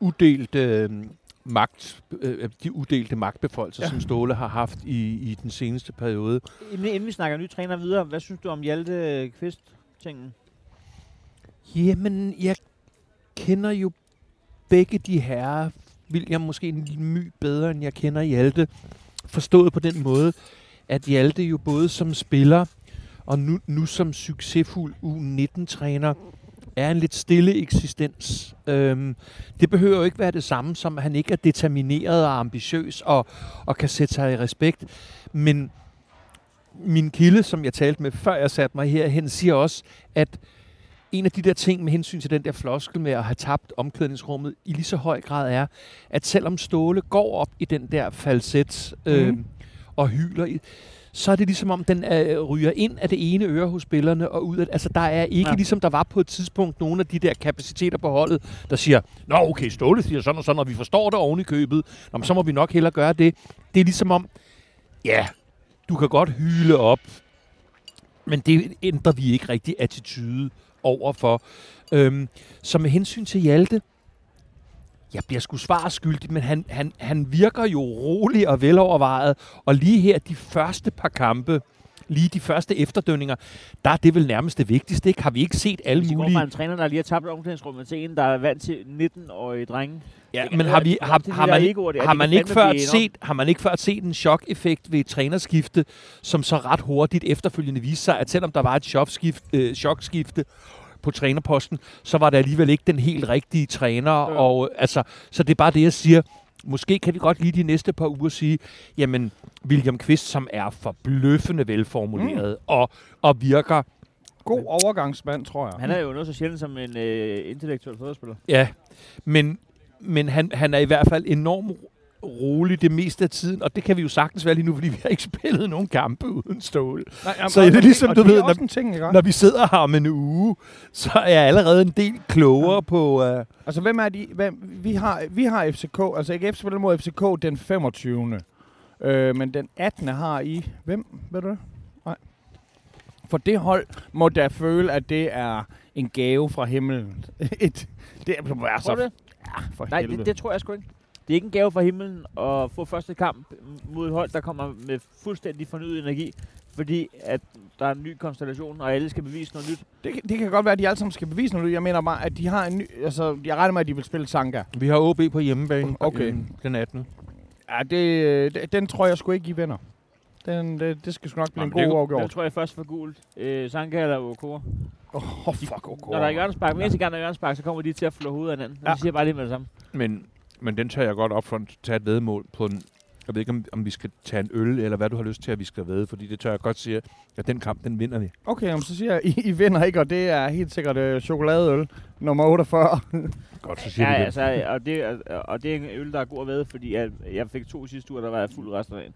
udelte øhm, magt, øh, de udelte magtbeføjelser,
Ja.
som Ståle har haft i, i den seneste periode.
Inden, inden vi snakker ny træner videre, hvad synes du om Hjalte Kvist-tingen?
Jamen, jeg kender jo begge de herrer, William måske en lille my bedre, end jeg kender Hjalte. Forstået på den måde, at Hjalte jo både som spiller og nu, nu som succesfuld U19-træner er en lidt stille eksistens. Øhm, det behøver jo ikke være det samme, som at han ikke er determineret og ambitiøs og, og kan sætte sig i respekt. Men min kilde, som jeg talte med, før jeg satte mig herhen, siger også, at en af de der ting med hensyn til den der floskel med at have tabt omklædningsrummet i lige så høj grad er, at selvom Ståle går op i den der falset øh, mm. og hyler, i, så er det ligesom om, den øh, ryger ind af det ene øre hos spillerne og ud af... Altså, der er ikke,
Ja.
ligesom der var på et tidspunkt, nogle af de der kapaciteter på holdet, der siger, Nå, okay, Ståle siger sådan og sådan, og vi forstår det oven i købet. Nå, så må vi nok hellere gøre det. Det er ligesom om, ja, du kan godt hyle op, men det ændrer vi ikke rigtig attitude overfor. Øhm, så med hensyn til Hjalte, jeg bliver sgu svar skyldig, men han, han, han virker jo rolig og velovervejet. Og lige her, de første par kampe, lige de første efterdønninger, der er det vel nærmest det vigtigste. Ikke? Har vi ikke set alle mulige...
fra en træner, der lige har tabt omklædningsrummet, til en, der er vant til 19-årige drenge.
Ja,
Det
men har, vi, har,
det er
har, man, har, man ikke før set, har man ikke før set en chok-effekt ved et trænerskifte, som så ret hurtigt efterfølgende viste sig, at selvom der var et chokskift, øh, chokskifte på trænerposten, så var det alligevel ikke den helt rigtige træner.
Ja.
Og, altså, så det er bare det, jeg siger. Måske kan vi godt lige de næste par uger sige, jamen, William Kvist, som er forbløffende velformuleret mm. og, og virker
God overgangsmand, tror jeg.
Han er jo noget så sjældent som en øh, intellektuel fodboldspiller.
Ja, men, men han, han er i hvert fald enormt rolig det meste af tiden, og det kan vi jo sagtens være lige nu, fordi vi har ikke <laughs> spillet nogen kampe uden stål.
Nej, jamen,
Så er det ligesom, du
det
ved,
er
når-
ting, ikke?
Når vi sidder her om en uge, så er jeg allerede en del klogere på... Uh,
Altså, hvem er de? Hvem, vi, har, vi har FCK, altså AGF spiller mod FCK den 25. Øh, men den 18. har I... Hvem? Ved du det? Nej. For det hold må da føle, at det er en gave fra himlen. <laughs> Et, det er
det?
Ja, for
Nej,
helvede.
det, det tror jeg sgu ikke. Det er ikke en gave fra himlen at få første kamp mod et hold, der kommer med fuldstændig fornyet energi, fordi at der er en ny konstellation, og alle skal bevise noget nyt.
det, kan- det kan godt være, at de alle sammen skal bevise noget. Jeg mener bare, at de har en ny... Altså, jeg regner med, at de vil spille Sanka.
vi har OB på hjemmebane
Okay.
øh, den 18.
Ja, det, det, den tror jeg sgu ikke, I vinder. Den, det, det skal sgu nok blive
Nå,
en god
jo-
Jeg
afgjort.
tror jeg først for gult. Øh, Sanka eller Okora.
Åh, oh, fuck, okay.
Når der er hjørnespark, men eneste gang der er hjørnespark, så kommer de til at flå hovedet af hinanden. Ja. Det siger bare lige med det samme.
Men, men den tager jeg godt op for at tage et vedmål på en... Jeg ved ikke, om, om vi skal tage en øl, eller hvad du har lyst til, at vi skal ved, fordi det tør jeg godt sige, at den kamp, den vinder vi.
Okay, jamen, så siger jeg, I, I vinder ikke, og det er helt sikkert øh, chokoladeøl nummer 48. <laughs>
Godt, så siger
Ja,
vi det.
altså, og det, og- og det er en øl, der er god at ved, fordi at jeg fik to sidste uger, der var jeg fuld resten af dagen.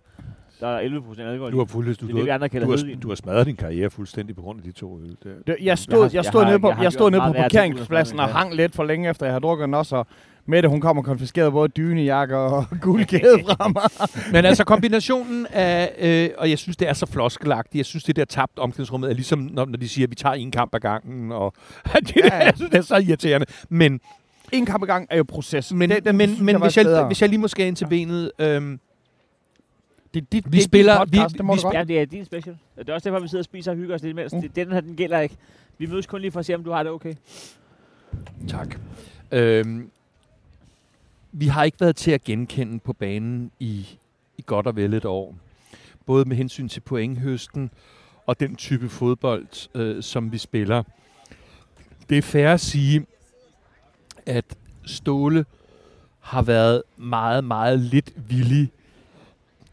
Der er 11 procent alkohol.
Du har, fuldstændig,
det
du,
er det,
har,
andre
du, har, du har smadret din karriere fuldstændig på grund af de to øl. Det,
Det, jeg stod,
har-
jeg stod
jeg
nede på,
jeg
jeg stod nede på parkeringspladsen og hang lidt for længe efter, jeg havde drukket en også. Og Mette, hun kom og konfiskerede både dynejakker og guldkæde fra mig.
Men altså kombinationen af, øh, og jeg synes, det er så floskelagtigt, jeg synes, det der tabt omklædningsrummet er ligesom, når, når de siger, at vi tager en kamp ad gangen, og <laughs> det,
Ja,
ja, jeg det er så irriterende. Men,
En kamp i gang er jo proces.
men,
Den- den
men,
synes
men
var
hvis, jeg,
bedre.
hvis jeg lige må skære ind til benet, øhm,
det, det,
vi
det er din
spiller-
podcast,
vi-
det må
vi
du godt.
Ja, det er din special. Det er også derfor, vi sidder og spiser og hygger os lidt imens.
Mm.
Mm. Den her, den gælder ikke. Vi mødes kun lige for at se, om du har det okay.
Tak. Øhm, vi har ikke været til at genkende på banen i, i godt og vel et år. både med hensyn til pointhøsten og den type fodbold, øh, som vi spiller. Det er fair at sige, at Ståle har været meget, meget lidt villig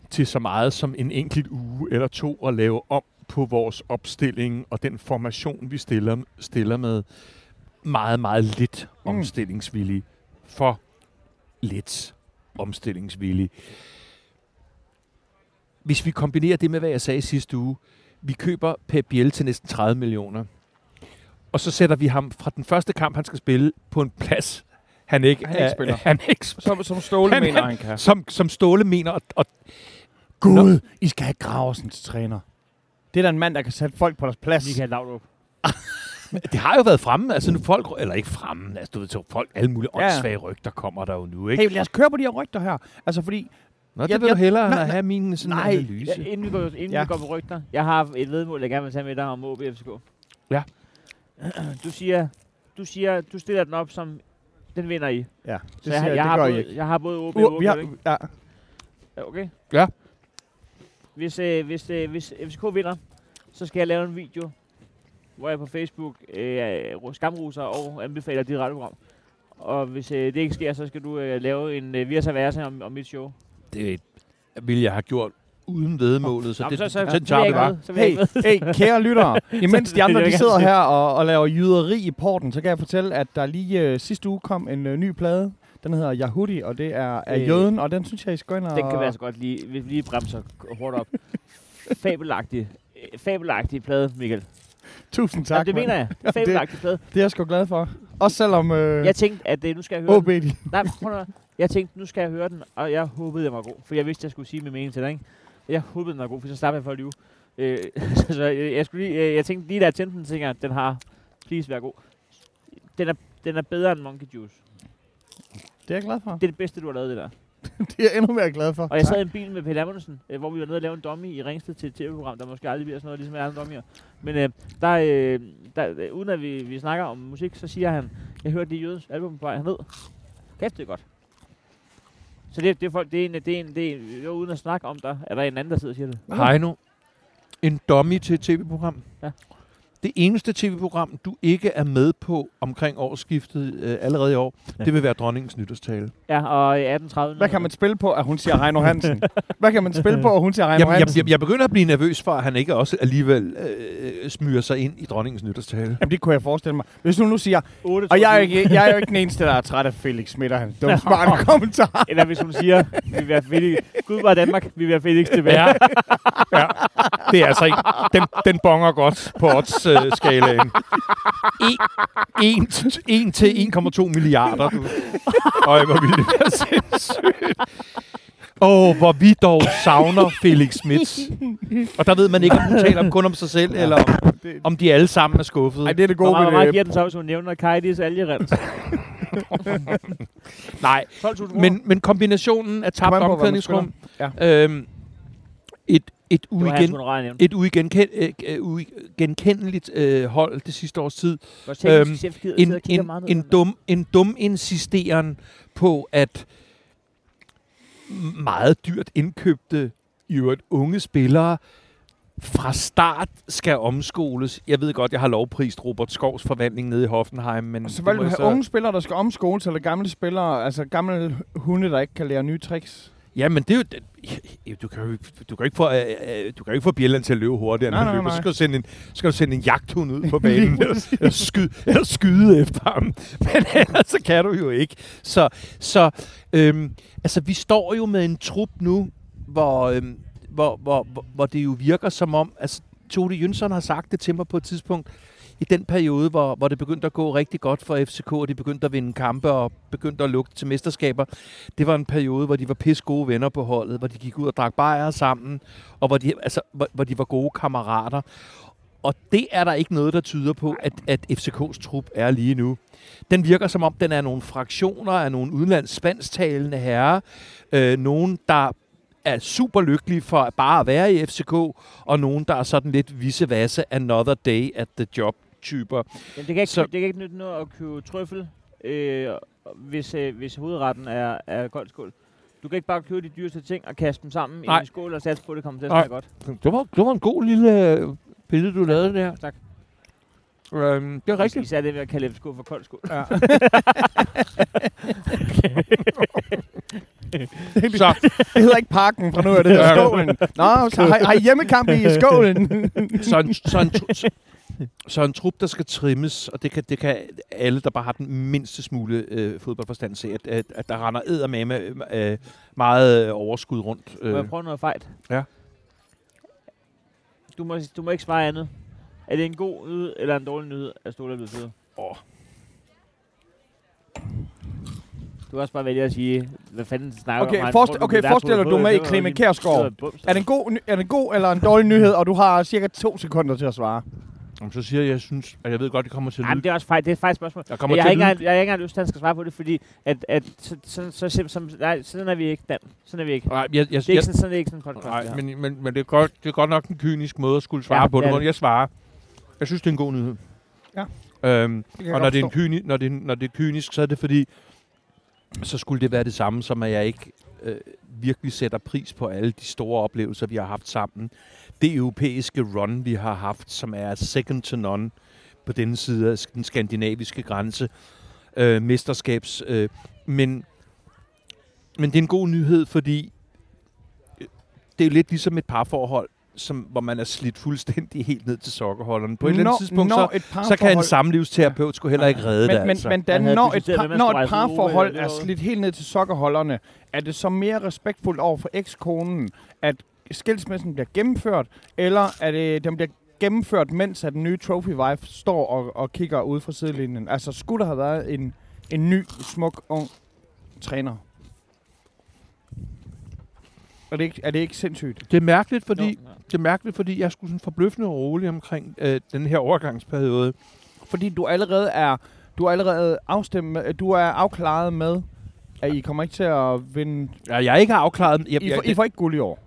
til så meget som en enkelt uge eller to at lave om på vores opstilling og den formation, vi stiller, stiller med. Meget, meget lidt
Mm.
omstillingsvillig. For lidt omstillingsvillig. Hvis vi kombinerer det med, hvad jeg sagde sidste uge, vi køber Pep Biel til næsten 30 millioner, og så sætter vi ham fra den første kamp, han skal spille, på en plads, han ikke,
Han ikke
er-
spiller.
Han ikke
Som, som Ståle
Han-
mener, han kan.
som, som Ståle mener. Og, og
Gud, I skal have Graversen til træner. Det er da en mand, der kan sætte folk på deres plads.
Michael Laudrup. <laughs>
det har jo været fremme. Altså nu folk, eller ikke fremme, altså du ved, så folk, alle mulige
Ja.
åndssvage rygter kommer der jo nu, ikke?
Hey, lad os køre på de her rygter her. Altså, fordi...
Nå, det
jeg-
vil du
jeg-
hellere end
nej,
at have min sådan
nej,
analyse.
Ja, inden vi går, inden
Ja.
vi går på rygter. Jeg har et vedmål, jeg gerne vil tage med dig om OB FCK.
Ja. <clears throat>
Du siger, du siger, du stiller den op som, den vinder I.
Ja, det
Så jeg,
siger,
jeg,
det
har
gør I
både,
ikke.
jeg har både OB og OB,
vi har,
ikke?
Ja,
Okay.
Ja.
Hvis, øh, hvis, øh, hvis FCK vinder, så skal jeg lave en video, hvor jeg på Facebook øh, skamruser og anbefaler dit radioprogram. Og hvis øh, det ikke sker, så skal du øh, lave en øh, Virsa Versa om, om mit show.
Det ville jeg have gjort uden vedmålet, så
Nå,
det,
så, så, så, vil
tager vi bare.
Så
Hey, hey, kære lyttere, <laughs> imens de andre de sidder her og, og laver jyderi i porten, så kan jeg fortælle, at der lige øh, sidste uge kom en øh, ny plade. Den hedder Yahudi, og det er af
Øh,
Jøden, og den synes jeg, I skal gå ind og...
Den kan vi altså godt lige, vi lige bremser hårdt op. <laughs> Fabelagtig. øh, Fabelagtig plade, Michael.
Tusind
Tak,
tak,
det mener jeg. Fabelagtig plade.
Det er jeg sgu glad for. Også selvom øh,
Jeg tænkte, at øh, nu skal jeg høre
OB,
den.
de,
Nej, prøv Jeg tænkte, nu skal jeg høre den, og jeg håbede, den var god. For jeg vidste, jeg skulle sige min mening til dig, ikke? Jeg håbede, den var god, for så slap jeg for at lyve. Øh, <laughs> så jeg, jeg, skulle lige, øh, jeg tænkte lige, da jeg tændte den, jeg, at den har, please, vær god. Den er, den er bedre end Monkey Juice.
det er jeg glad for.
Det er det bedste, du har lavet, det der. <laughs>
Det er jeg endnu mere glad for.
Og jeg sad i en bil med Peter Amundsen, øh, hvor vi var nede og lave en dummy i Ringsted til et tv-program, der måske aldrig bliver sådan noget, ligesom alle andre dummyer. Men øh, der, øh, der, øh, uden at vi, vi snakker om musik, så siger han, jeg hørte det Jødes album på vej herned. Kæft, det er godt. Så det, det er folk, det er en, det er en, det er, jo, uden at snakke om dig, er der en anden, der sidder og siger det.
Hej nu. En dummy til et tv-program.
Ja.
Det eneste tv-program, du ikke er med på omkring årsskiftet øh, allerede i år,
Ja.
det vil være dronningens nytårstale.
Ja, og i 1830.
Hvad kan man spille på, at hun siger Heino Hansen? <laughs> Hvad kan man spille på, at hun siger Heino
Jamen, jeg,
Hansen?
jeg, jeg begynder at blive nervøs for, at han ikke også alligevel øh, smyger sig ind i dronningens nytårstale.
Jamen, det kunne jeg forestille mig. Hvis du nu siger,
8,
og jeg er, jo ikke, jeg er jo ikke den eneste, der er træt af Felix Schmidt og hans dumme smarte <laughs> kommentarer.
Eller hvis hun siger, vi vil være Felix. Gud var Danmark, vi vil være Felix tilbage.
Ja. ja. Det er altså ikke... Den, den bonger godt på odds-skalaen. 1 til 1,2 milliarder. Du. Øj, hvor ville det være sindssygt. Åh, oh, hvor vi dog savner Felix Smith. Og der ved man ikke, om hun taler kun om sig selv, eller om, om de alle sammen er skuffede.
ej, det er det
Hvor
gode
meget, hvor
ved
meget
det.
giver den så, hvis hun nævner Kaidis algerens?
Nej,
12.000 kroner?
men, men kombinationen af tabt omklædningsrum,
spiller.
øhm, et, et uigen,
nævnte.
et uigenkend, øh, øh, uigenkendeligt øh, hold det sidste års tid. Øhm,
chef
En,
og
en, dum, en dum insisteren på, at meget dyrt indkøbte i øvrigt unge spillere fra start skal omskoles. Jeg ved godt, jeg har lovprist Robert Skovs forvandling nede i Hoffenheim, men
Så
det
vil du
jeg
have unge spillere, der skal omskoles, eller gamle spillere, altså gamle hunde, der ikke kan lære nye tricks?
Ja, men det er jo... det- Du kan jo, ikke- du kan ikke få, øh, øh, du kan ikke få Bjelland til at løbe hurtigere,
Nej,
end han
nej,
løber. Så skal du sende en, skal du sende en jagthund ud på <laughs> banen eller, skyde, eller skyde efter ham. Men ellers så kan du jo ikke. Så, så øhm, altså, vi står jo med en trup nu, hvor, øhm, hvor, hvor, hvor, hvor det jo virker som om... Altså, Tode Jønsson har sagt det til mig på et tidspunkt, i den periode, hvor, hvor det begyndte at gå rigtig godt for FCK, og de begyndte at vinde kampe og begyndte at lugte til mesterskaber, det var en periode, hvor de var pisse gode venner på holdet, hvor de gik ud og drak bajer sammen, og hvor de, altså, hvor, hvor de var gode kammerater. Og det er der ikke noget, der tyder på, at, at FCK's trup er lige nu. Den virker som om, den er nogle fraktioner af nogle udenlands spansktalende herrer. Øh, nogen, der er super lykkelige for bare at være i FCK, og nogen, der er sådan lidt visse vasse another day at the job typer.
Men det kan ikke,
Så-
det kan ikke nytte noget at købe trøffel, øh, hvis, øh, hvis hovedretten er, er koldskål. Du Du kan ikke bare købe de dyreste ting og kaste dem sammen
Nej.
i en skål og satse på, at det kommer til at smage godt.
Det var, det var en god lille øh, billede, du lavede der.
Tak.
Øhm, det er rigtigt.
Især det ved at kalde FCK for kold skål.
Ja. <laughs>
Så, <laughs>
Det hedder ikke parken fra nu af, det hedder skålen. Nå, så har, har I hjemmekamp i skålen?
så, en, så, en, <laughs> så, en trup, der skal trimmes, og det kan, det kan alle, der bare har den mindste smule øh, fodboldforstand se, at, at, at der render eddermame øh, meget øh, overskud rundt.
Må
Øh.
jeg prøve noget fejt?
Ja.
Du må, du må ikke svare andet. Er det en god nyhed eller en dårlig nyhed, at Ståle er blevet fyret?
Åh.
Øh,
Du kan også bare vælge at sige, hvad fanden snakker
Okay,
om? Du
okay, forestiller
på-
du med i
var bums.
Er det, en god, er det en god eller en dårlig nyhed, og du har cirka to sekunder til at svare?
Jamen, så siger jeg, jeg synes, at jeg ved godt, det kommer til at
Jamen,
lyde.
det er også fejl. Det er faktisk et spørgsmål.
Jeg kommer
jeg,
til
har ikke engang, jeg har ikke engang lyst til, at han skal svare på det, fordi at, at så, så, så, så, som, nej, sådan er vi ikke, Dan. Sådan er vi ikke.
Nej, jeg, jeg,
Det er ikke sådan, sådan, er ikke sådan en podcast.
nej, men, men, men det, er godt, det er godt nok en kynisk måde at skulle svare
Ja,
på
det
det, jeg svarer. Jeg synes, det er en god nyhed.
Ja.
Øhm, og når det, er en kyni, når, det, når det er kynisk, så er det fordi, så skulle det være det samme, som at jeg ikke øh, virkelig sætter pris på alle de store oplevelser, vi har haft sammen. Det europæiske run, vi har haft, som er second to none på denne side af den skandinaviske grænse. Øh, mesterskabs. Øh, men, men det er en god nyhed, fordi øh, det er jo lidt ligesom et parforhold, som, hvor man er slidt fuldstændig helt ned til sokkerholderen. På et eller andet tidspunkt, så,
et
så kan en samlivsterapeut sgu heller ikke redde det,
men, men,
altså.
men
havde
når et, par, når et parforhold er slidt helt ned til sokkerholderne, er det så mere respektfuldt over for ekskonen, at skilsmissen bliver gennemført, eller er det, den bliver gennemført, mens at den nye trophy wife står og, og kigger ud fra sidelinjen? Altså, skulle der have været en, en ny, smuk, ung træner? Er det ikke, er det ikke sindssygt?
Det er mærkeligt, fordi,
Jo, ja.
det er mærkeligt, fordi jeg sgu sådan forbløffende rolig omkring øh, den her overgangsperiode.
Fordi du allerede er, du er allerede afstemt du er afklaret med, at I kommer ikke til at vinde.
Ja, jeg er ikke afklaret. Jeg,
I,
jeg,
får, I får ikke guld i år.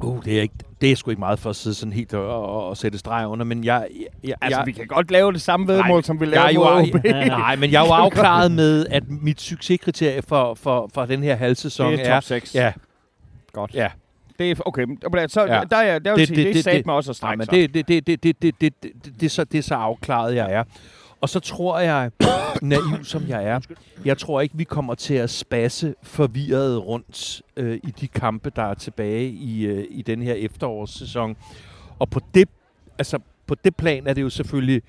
Uh, det, er ikke, det er sgu ikke meget for at sidde sådan helt og, og, og sætte streg under, men jeg... jeg, jeg
Altså,
jeg,
vi kan godt lave det samme vedmål, som vi
jeg
lavede
er
mod OB.
jeg, <laughs> nej, men jeg er jo afklaret med, at mit succeskriterie for, for, for den her halvsæson
Det er
er...
top 6.
Ja,
Godt.
ja.
Det er, okay, så
Ja.
ja. der, er, der vil
Det-
sige,
det-
det,
det-
det, det
det-
mig også at
Nej,
strække
men
sig.
det, det, det, det, det, det, det, det, det, er så, det er så afklaret, jeg er. Og så tror jeg, <coughs> naiv som jeg er, jeg tror ikke, vi kommer til at spasse forvirret rundt øh, i de kampe, der er tilbage i, øh, i den her efterårssæson. Og på det, altså, på det plan er det jo selvfølgelig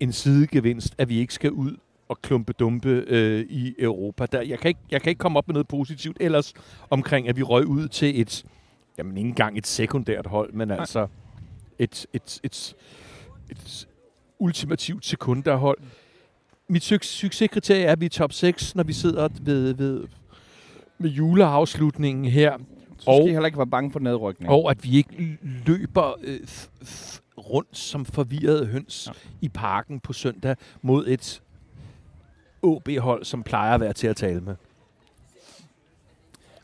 en sidegevinst, at vi ikke skal ud og klumpe dumpe øh, i Europa. Der, jeg, kan ikke, jeg kan ikke komme op med noget positivt ellers omkring, at vi røg ud til et, jamen ikke engang et sekundært hold, men altså et, et, et, et ultimativt sekundærhold. Mit suc- succeskriterie er, at vi er top 6, når vi sidder ved, ved, ved juleafslutningen her,
Så skal
og-
I heller ikke være bange for nedrykning.
og at vi ikke løber øh, rundt som forvirrede høns ja. i parken på søndag mod et OB-hold, som plejer at være til at tale med.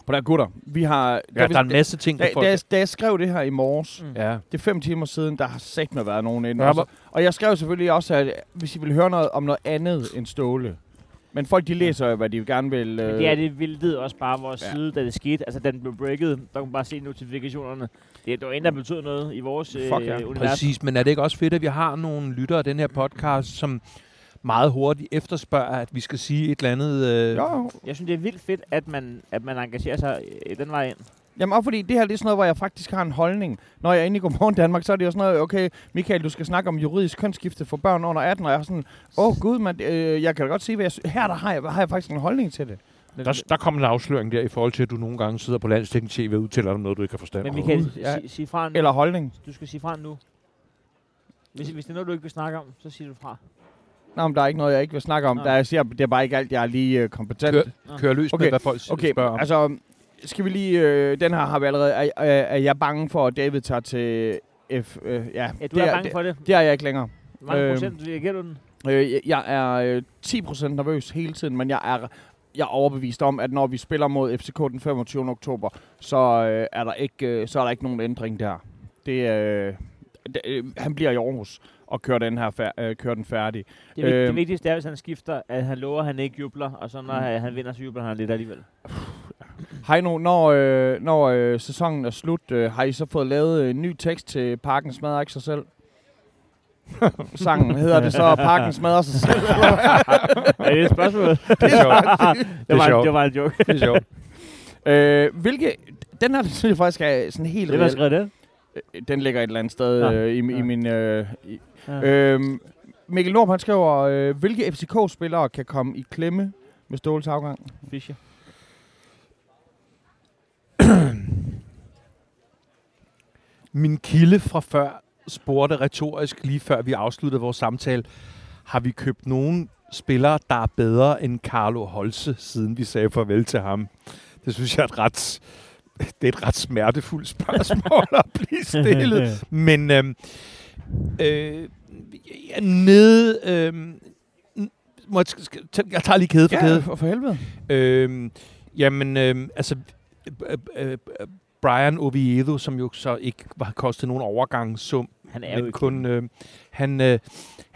På der gutter, vi har...
Ja,
vi-
der er en masse ting, der
da, da, jeg, da jeg skrev det her i morges,
Mm.
Ja.
det er fem timer siden, der har sat med været nogen inde.
Ja,
også. Og jeg skrev selvfølgelig også, at hvis I vil høre noget om noget andet end Ståle. Men folk, de læser jo, hvad de gerne vil.
Men
Øh,
det er det vildede også bare vores
Ja.
ja. side, da det skete. Altså, da den blev breaket, der kunne man bare se notifikationerne. Det, det var en, der betød noget i vores
Fuck
øh,
ja.
univers.
Præcis, men er det ikke også fedt, at vi har nogle lyttere af den her podcast, som meget hurtigt efterspørger, at vi skal sige et eller andet... Øh,
Jo.
Jeg synes, det er vildt fedt, at man, at man engagerer sig øh, den vej ind.
Jamen også fordi det her det er sådan noget, hvor jeg faktisk har en holdning. Når jeg er inde i Godmorgen Danmark, så er det jo sådan noget, okay, Michael, du skal snakke om juridisk kønsskifte for børn under 18, og jeg er sådan, åh oh, gud, man, øh, jeg kan da godt se, hvad jeg, her der har, jeg, har jeg faktisk en holdning til det.
Der, der kom en afsløring der i forhold til, at du nogle gange sidder på landstækken TV og udtaler om noget, du ikke kan forstå.
Men Michael,
Gud, ja.
sig, sig fra nu.
Eller holdning.
Du skal sige fra nu. Hvis, hvis det er noget, du ikke vil snakke om, så siger du fra.
Nå, men der er ikke noget, jeg ikke vil snakke om.
Nå.
Der, jeg siger, det er bare ikke alt, jeg er lige øh, kompetent.
Kør, kør løs okay. Med, hvad folk okay.
Okay,
spørger om.
altså, skal vi lige... Øh, den her har vi allerede... Er, er, er jeg bange for, at David tager til F... Øh, ja,
Ja, du
det
er, bange for det.
Det, det er jeg ikke længere.
Hvor mange
Øhm,
procent reagerer du den?
Øh, jeg- jeg er øh, 10% nervøs hele tiden, men jeg er, jeg er overbevist om, at når vi spiller mod FCK den 25. oktober, så, øh, er, der ikke, øh, så er der ikke nogen ændring der. Det, øh, d- øh, han bliver i Aarhus og kører den her fær- øh, kører den færdig.
Det, øh, det
Øhm.
vigtigste er, hvis han skifter, at han lover, at han ikke jubler, og så når
Mm.
han vinder, så jubler han lidt alligevel. <sighs>
Heino, når, øh, når øh, sæsonen er slut, øh, har I så fået lavet øh, en ny tekst til Parken smadrer ikke sig selv? <laughs> Sangen hedder det så <laughs> Parken smadrer sig selv. <laughs>
er det et spørgsmål?
Det er sjovt.
det, var, det var en joke.
Det er sjovt.
øh, hvilke, den her, den synes jeg faktisk er sådan helt
var
reel.
skrevet det.
Øh, Den ligger et eller andet sted
Nå.
øh, i, i
Ja.
min... Øh, i,
Ja.
øhm, Mikkel Nordp, han skriver, øh, hvilke FCK-spillere kan komme i klemme med Ståles afgang?
Fischer. <clears throat>
Min kilde fra før spurgte retorisk, lige før vi afsluttede vores samtale, har vi købt nogen spillere, der er bedre end Carlo Holse, siden vi sagde farvel til ham? Det synes jeg er et ret, det er et ret smertefuldt spørgsmål <laughs> at blive stillet. <laughs> Men øhm, øh, jeg er nede... Øh, må jeg, jeg tager lige kæde for kæde.
for, for helvede.
Øhm, jamen, øhm, altså, øh, øh, øh, Brian Oviedo, som jo så ikke var kostet nogen overgangssum,
Han er jo
men
ikke
kun, øh, han, øh,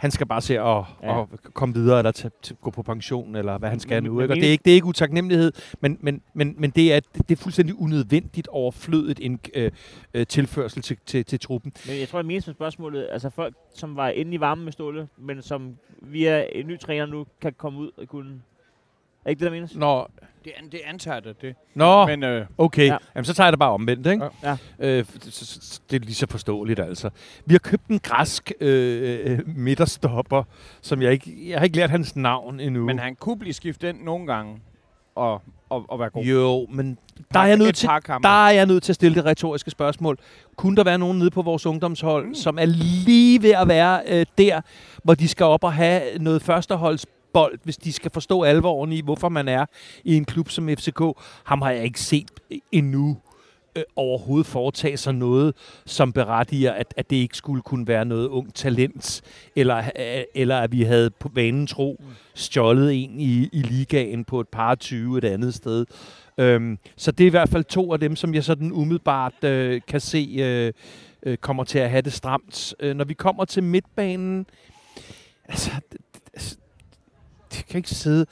han skal bare se at,
Ja.
at komme videre, eller til, til, gå på pension, eller hvad han skal
Men-
nu. Ikke? Og det er ikke, det er ikke utaknemmelighed, men, men, men, men det, er, det er fuldstændig unødvendigt overflødigt en øh, øh, tilførsel til, til, til truppen.
Men jeg tror, jeg mener med spørgsmålet, altså folk, som var inde i varmen med Ståle, men som via en ny træner nu kan komme ud og kunne... Er ikke det, der menes?
Nå,
Det, det antager det, det.
Nå
Men øh,
okay.
Ja.
Ja. Jamen, så tager jeg det bare omvendt, ikke?
Ja.
Øh, det, det er lige så forståeligt, altså. Vi har købt en græsk øh, øh, midterstopper, som jeg ikke... Jeg har ikke lært hans navn endnu.
Men han kunne blive skiftet ind nogle gange og, og, og være god.
Jo, men der er, jeg nødt til, der er jeg nødt til at stille det retoriske spørgsmål. Kunne der være nogen nede på vores ungdomshold,
Mm.
som er lige ved at være øh, der, hvor de skal op og have noget bold, hvis de skal forstå alvoren i, hvorfor man er i en klub som FCK? Ham har jeg ikke set øh, endnu øh, overhovedet foretage sig noget, som berettiger, at, at det ikke skulle kunne være noget ung talent, eller, øh, eller at vi havde på vanen tro stjålet en i, i ligaen på et par 20 et andet sted. Øhm, så det er i hvert fald to af dem, som jeg sådan umiddelbart øh, kan se øh, øh, kommer til at have det stramt. Øh, når vi kommer til midtbanen, altså, det, kan ikke sidde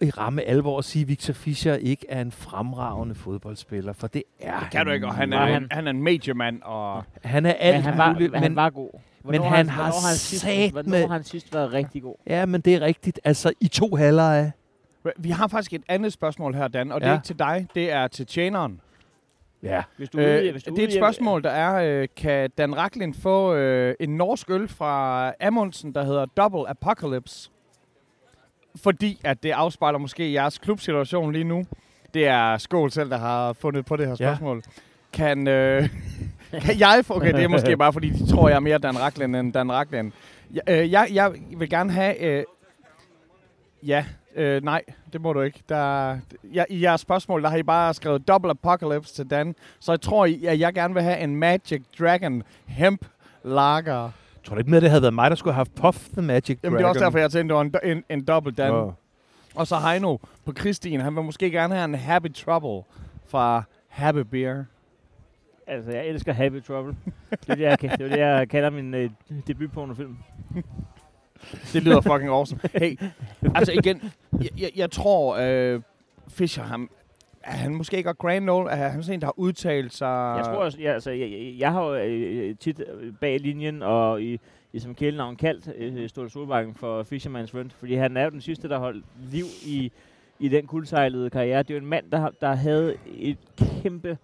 i ramme alvor at sige, at Victor Fischer ikke er en fremragende fodboldspiller, for det er
Det kan du ikke, og han er,
han-
en, han er en majormand, og
Han er
Men
alt
han var,
muligt,
men, han var god. Hvornår
han har
hvornår han sidst,
sat
hvornår
med-
har han sidst været rigtig god?
Ja, men det er rigtigt. Altså, i to halvleje.
vi har faktisk et andet spørgsmål her, Dan, og det er
Ja.
ikke til dig, det er til tjeneren.
Ja.
Hvis du er ude,
Øh,
hvis du
det er et spørgsmål, der er, øh, kan Dan Raklin få øh, en norsk øl fra Amundsen, der hedder Double Apocalypse? Fordi at det afspejler måske jeres klubsituation lige nu. Det er Skål selv, der har fundet på det her
Ja.
spørgsmål. Kan, øh, <laughs> kan jeg få... Okay, det er måske bare, fordi de tror, jeg er mere Dan Raklin end Dan Raklin. Jeg, øh, jeg, jeg vil gerne have... Øh, ja, øh, nej, det må du ikke. Der, jeg, I jeres spørgsmål, der har I bare skrevet Double Apocalypse til Dan. Så jeg tror, at jeg gerne vil have en Magic Dragon Hemp Lager.
Tror du ikke med, at det havde været mig, der skulle have haft Puff the Magic
Jamen, det er også derfor, jeg tænkte, det var en, en, en double Dan.
Åh.
Og så Heino på Christine. Han vil måske gerne have en Happy Trouble fra Happy Beer.
Altså, jeg elsker Happy Trouble. Det er det, jeg, det, er det, jeg kalder min øh, debutpornofilm.
Det lyder fucking awesome. Hey, altså igen, jeg, jeg, jeg tror, øh, Fischer, han, er han måske ikke Grand Knoll? Er han sådan en, der har udtalt sig?
Jeg tror også, jeg, altså, jeg, jeg, jeg har jo øh, øh tit øh, bag linjen og i, i som kælenavn kaldt øh, øh, Ståle Solbakken for Fisherman's Friend, fordi han er jo den sidste, der holdt liv i, i den kuldsejlede karriere. Det er jo en mand, der, der havde et kæmpe,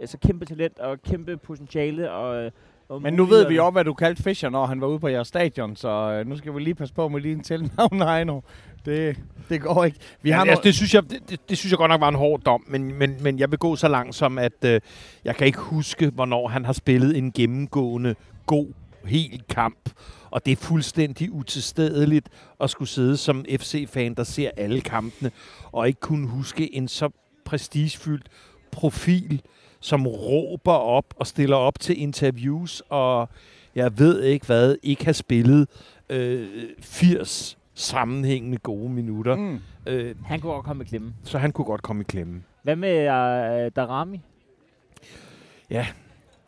altså kæmpe talent og kæmpe potentiale. Og, øh, og
Men nu ved vi også, hvad du kaldte Fischer, når han var ude på jeres stadion, så øh, nu skal vi lige passe på med lige en tilnavn, <laughs> Heino. Det, det går ikke. Vi har
Ja, altså, det, synes jeg, det, det, det synes jeg godt nok var en hård dom, men, men, men jeg vil gå så langt som, at øh, jeg kan ikke huske, hvornår han har spillet en gennemgående god, hel kamp. Og det er fuldstændig utilstedeligt at skulle sidde som FC-fan, der ser alle kampene, og ikke kunne huske en så prestigefyldt profil, som råber op og stiller op til interviews, og jeg ved ikke hvad, ikke har spillet øh, 80 sammenhængende gode minutter.
mm,
Øh,
Han kunne godt komme i klemme.
så han kunne godt komme i klemme.
Hvad med øh, Darami?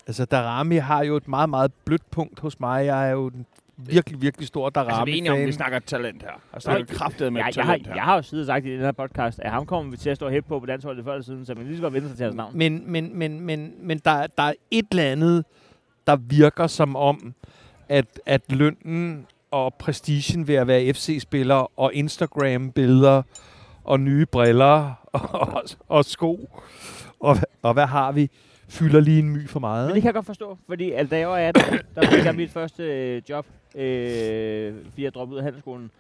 Altså, Darami har jo et meget, meget blødt punkt hos mig. Jeg er jo en virkelig, virkelig stor
Altså, vi er enige om, vi snakker talent her. Jeg snakker kraftet med
jeg, jeg, har,
talent her.
jeg har jo siddet og sagt i den her podcast, at ham kommer vi til at stå hæppe på på landsholdet før eller siden, så man lige så godt vente sig til hans navn.
Men, men, men, men, men der, der er et eller andet, der virker som om, at, at lønnen og prestigen ved at være FC-spiller og Instagram-billeder og nye briller <laughs> og, og sko og, og hvad har vi, fylder lige en my for meget.
Men det kan jeg godt forstå, fordi at da jeg var 18, der fik jeg mit første øh, job, øh, fordi jeg droppede ud af handelsskolen,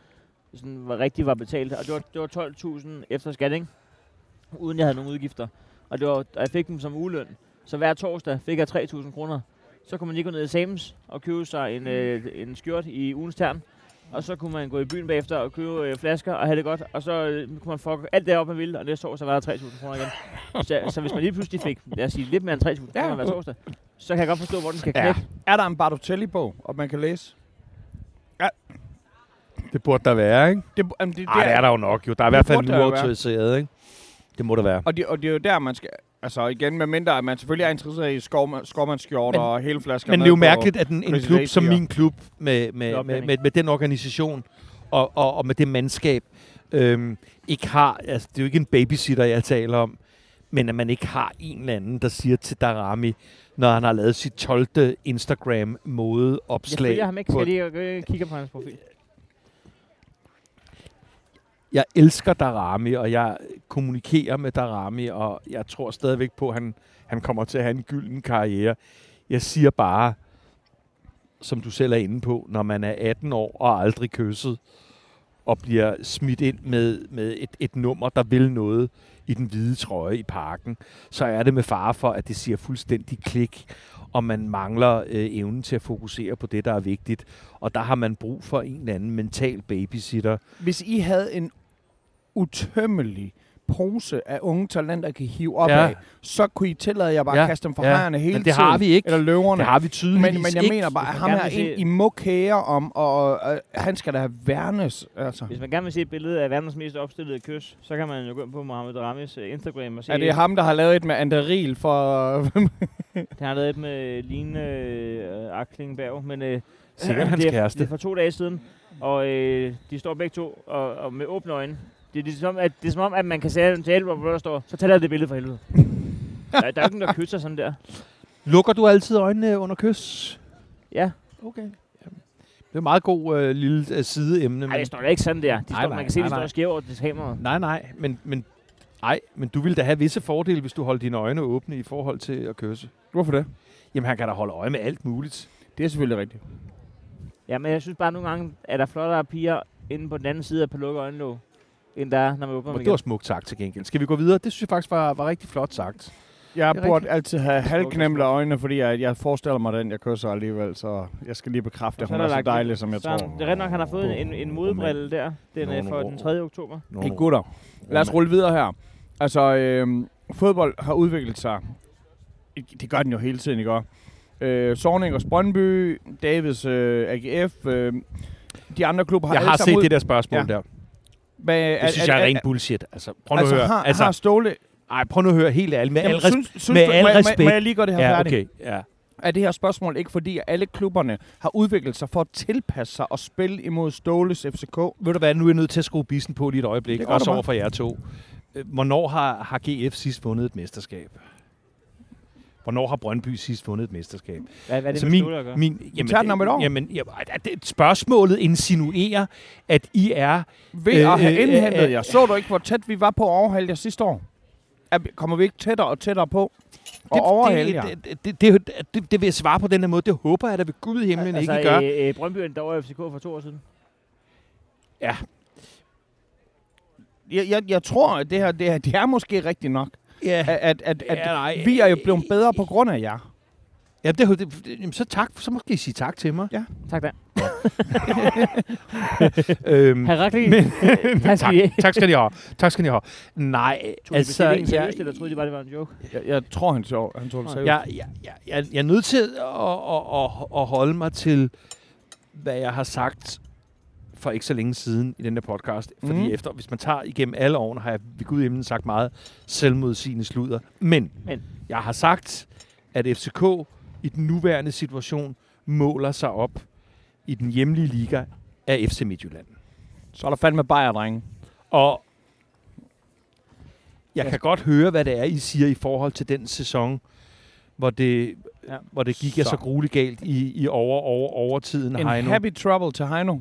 sådan, var rigtig var betalt. Og det var, det var 12.000 efter skat, ikke? uden jeg havde nogen udgifter. Og, det var, og jeg fik dem som ugeløn. Så hver torsdag fik jeg 3.000 kroner. Så kunne man lige gå ned i Sam's og købe sig en, øh, en skjort i ugens tern. Og så kunne man gå i byen bagefter og købe øh, flasker og have det godt. Og så øh, kunne man få alt det op, man ville. Og næste år så var der 3.000 kroner igen. Så, så hvis man lige pludselig fik, lad os sige, lidt mere end 3.000 kroner
Ja.
hver torsdag, så kan jeg godt forstå, hvor den skal
Ja.
knække.
Er der en Bartotelli-bog, og man kan læse?
Det burde der være, ikke?
Det, jamen, det,
Ej, det er der jo nok. Jo. Der er i hvert fald
være.
uautoriseret, ikke? Det må der være.
Og det, og det er jo der, man skal... Altså igen, med mindre at man selvfølgelig er interesseret i skovma- skovmandsskjorter
Men-
og hele flasker.
Men det er jo mærkeligt, at en, en klub som min klub, med, med, med, med, med den organisation og, og, og med det mandskab, øhm, ikke har, altså det er jo ikke en babysitter, jeg taler om, men at man ikke har en eller anden, der siger til Darami, når han har lavet sit 12.
Jeg
Instagram-mode-opslag.
følger ham ikke,
på-
skal jeg lige kigge på hans profil.
jeg elsker Darami, og jeg kommunikerer med Darami, og jeg tror stadigvæk på, at han, han kommer til at have en gylden karriere. Jeg siger bare, som du selv er inde på, når man er 18 år og aldrig kysset, og bliver smidt ind med, med et, et nummer, der vil noget i den hvide trøje i parken, så er det med fare for, at det siger fuldstændig klik, og man mangler øh, evnen til at fokusere på det, der er vigtigt. Og der har man brug for en eller anden mental babysitter,
Hvis I havde en utømmelig pose af unge talenter, kan hive op
Ja.
af, så kunne I tillade jer bare
Ja,
at kaste dem for
ja.
hejerne hele
Men det
tiden.
har vi ikke.
Eller løverne.
Det har vi tydeligvis
men, men jeg
ikke.
mener bare, at ham her
se-
I må kære om, og øh, han skal da have værnes. Altså.
Hvis man gerne vil se et billede af verdens mest opstillede kys, så kan man jo gå ind på Mohamed Ramis øh, Instagram og se.
Er det ham, der har lavet et med Anderil for...
Han har lavet et med Line øh, Aklingberg, men øh,
Sikkert hans
det er,
kæreste.
Det er for to dage siden, og øh, de står begge to og, og med åbne øjne. Det er, ligesom, at, det er som om, at man kan sige til alle, hvor der står, så tag dig det billede for helvede. der, der er ikke nogen, der kysser sådan der.
Lukker du altid øjnene under kys?
Ja,
Okay. Det er et meget god øh, lille øh, sideemne.
Ej,
Men,
det står da ikke sådan der. De
Nej,
står,
nej,
man kan se,
nej,
de står
nej.
skæver over det kamera.
nej, nej, men, men, ej, men du vil da have visse fordele, hvis du holder dine øjne åbne i forhold til at kysse.
Hvorfor det?
Jamen, han kan da holde øje med alt muligt.
Det er selvfølgelig rigtigt.
Ja, men jeg synes bare, at nogle gange er der flottere piger inde på den anden side af på lukket øjenlåg, end der er, når man åbner
Og det var smukt sagt til gengæld. Skal vi gå videre? Det synes jeg faktisk var, var rigtig flot sagt.
Jeg burde
rigtigt.
altid have
Smukt,
halvknemte
smukt.
øjne, fordi jeg, jeg forestiller mig den, jeg kysser alligevel, så jeg skal lige bekræfte, at hun
er
så dejlig, som jeg
Så
tror.
det er rigtigt nok, han har fået en, en modebrille der. Den er for den 3. oktober.
Nå,
Hey gutter, lad os rulle videre her. Altså, øh, fodbold har udviklet sig. Det gør den jo hele tiden, ikke også? Øh, Sorning og Brøndby, Davids øh, AGF, øh, de andre klubber har
Jeg har set
ud-
det der spørgsmål
Ja.
der.
Hvad,
Det synes jeg er rent bullshit. Altså, prøv nu
altså,
at høre.
Har,
altså,
har Ståle...
ej, prøv nu at høre helt ærligt. Med al
Jamen,
res-
synes, synes
med
du,
al
må, jeg- må,
respekt.
må jeg lige gøre det her
Ja,
færdigt?
okay. Ja.
Er det her spørgsmål ikke fordi, at alle klubberne har udviklet sig for at tilpasse sig og spille imod Ståles FCK?
Ved du hvad, nu er jeg nødt til at skrue bissen på lige et øjeblik, også over for jer to. Øh, Hvornår har, har GF sidst vundet et mesterskab? Hvornår har Brøndby sidst vundet et mesterskab?
Hvad, hvad er det
Så
med
min,
at gøre?
min, jamen,
tager den om et år.
Jamen, jamen, det, spørgsmålet insinuerer, at I er...
Ved
Øh,
at have
øh,
indhentet
øh,
jer. Så du ikke, hvor tæt vi var på at overhale jer sidste år? Er, kommer vi ikke tættere og tættere på at overhale
det, det, det, det, det, det vil jeg svare på den her måde. Det håber jeg da ved Gud i himlen
altså,
ikke, gør.
Øh, øh, Brøndby er over FCK for to år siden.
Ja,
Jeg, jeg, jeg tror, at det her det er, det er måske rigtigt nok.
Ja,
At, at, at, at
Ja, nej.
vi er jo blevet bedre på grund af jer.
ja det, det, det, jamen, så tak. Så måske I sige tak til mig.
Tak da. <laughs>
øhm,
Herakli. <laughs>
tak, tak skal I have. Tak skal I have. Nej,
Tog
altså...
altså, de
jeg,
seriøst, eller troede de bare, det var en joke?
Jeg, jeg tror, han tog, han tog det seriøst.
jeg, jeg, jeg, jeg, jeg er nødt til at, at, at, at holde mig til, hvad jeg har sagt for ikke så længe siden i den her podcast. Fordi
Mhm.
efter, hvis man tager igennem alle årene, har jeg ved Gud himlen sagt meget selvmodsigende sludder. Men,
Men.
jeg har sagt, at FCK i den nuværende situation måler sig op i den hjemlige liga af FC Midtjylland.
Så er der fandme bajer, drenge.
Og jeg kan godt høre, hvad det er, I siger i forhold til den sæson, hvor det, ja.
Ja.
hvor det gik så,
Så.
grueligt galt i, i over, over, overtiden,
En
Heino.
happy trouble til Heino.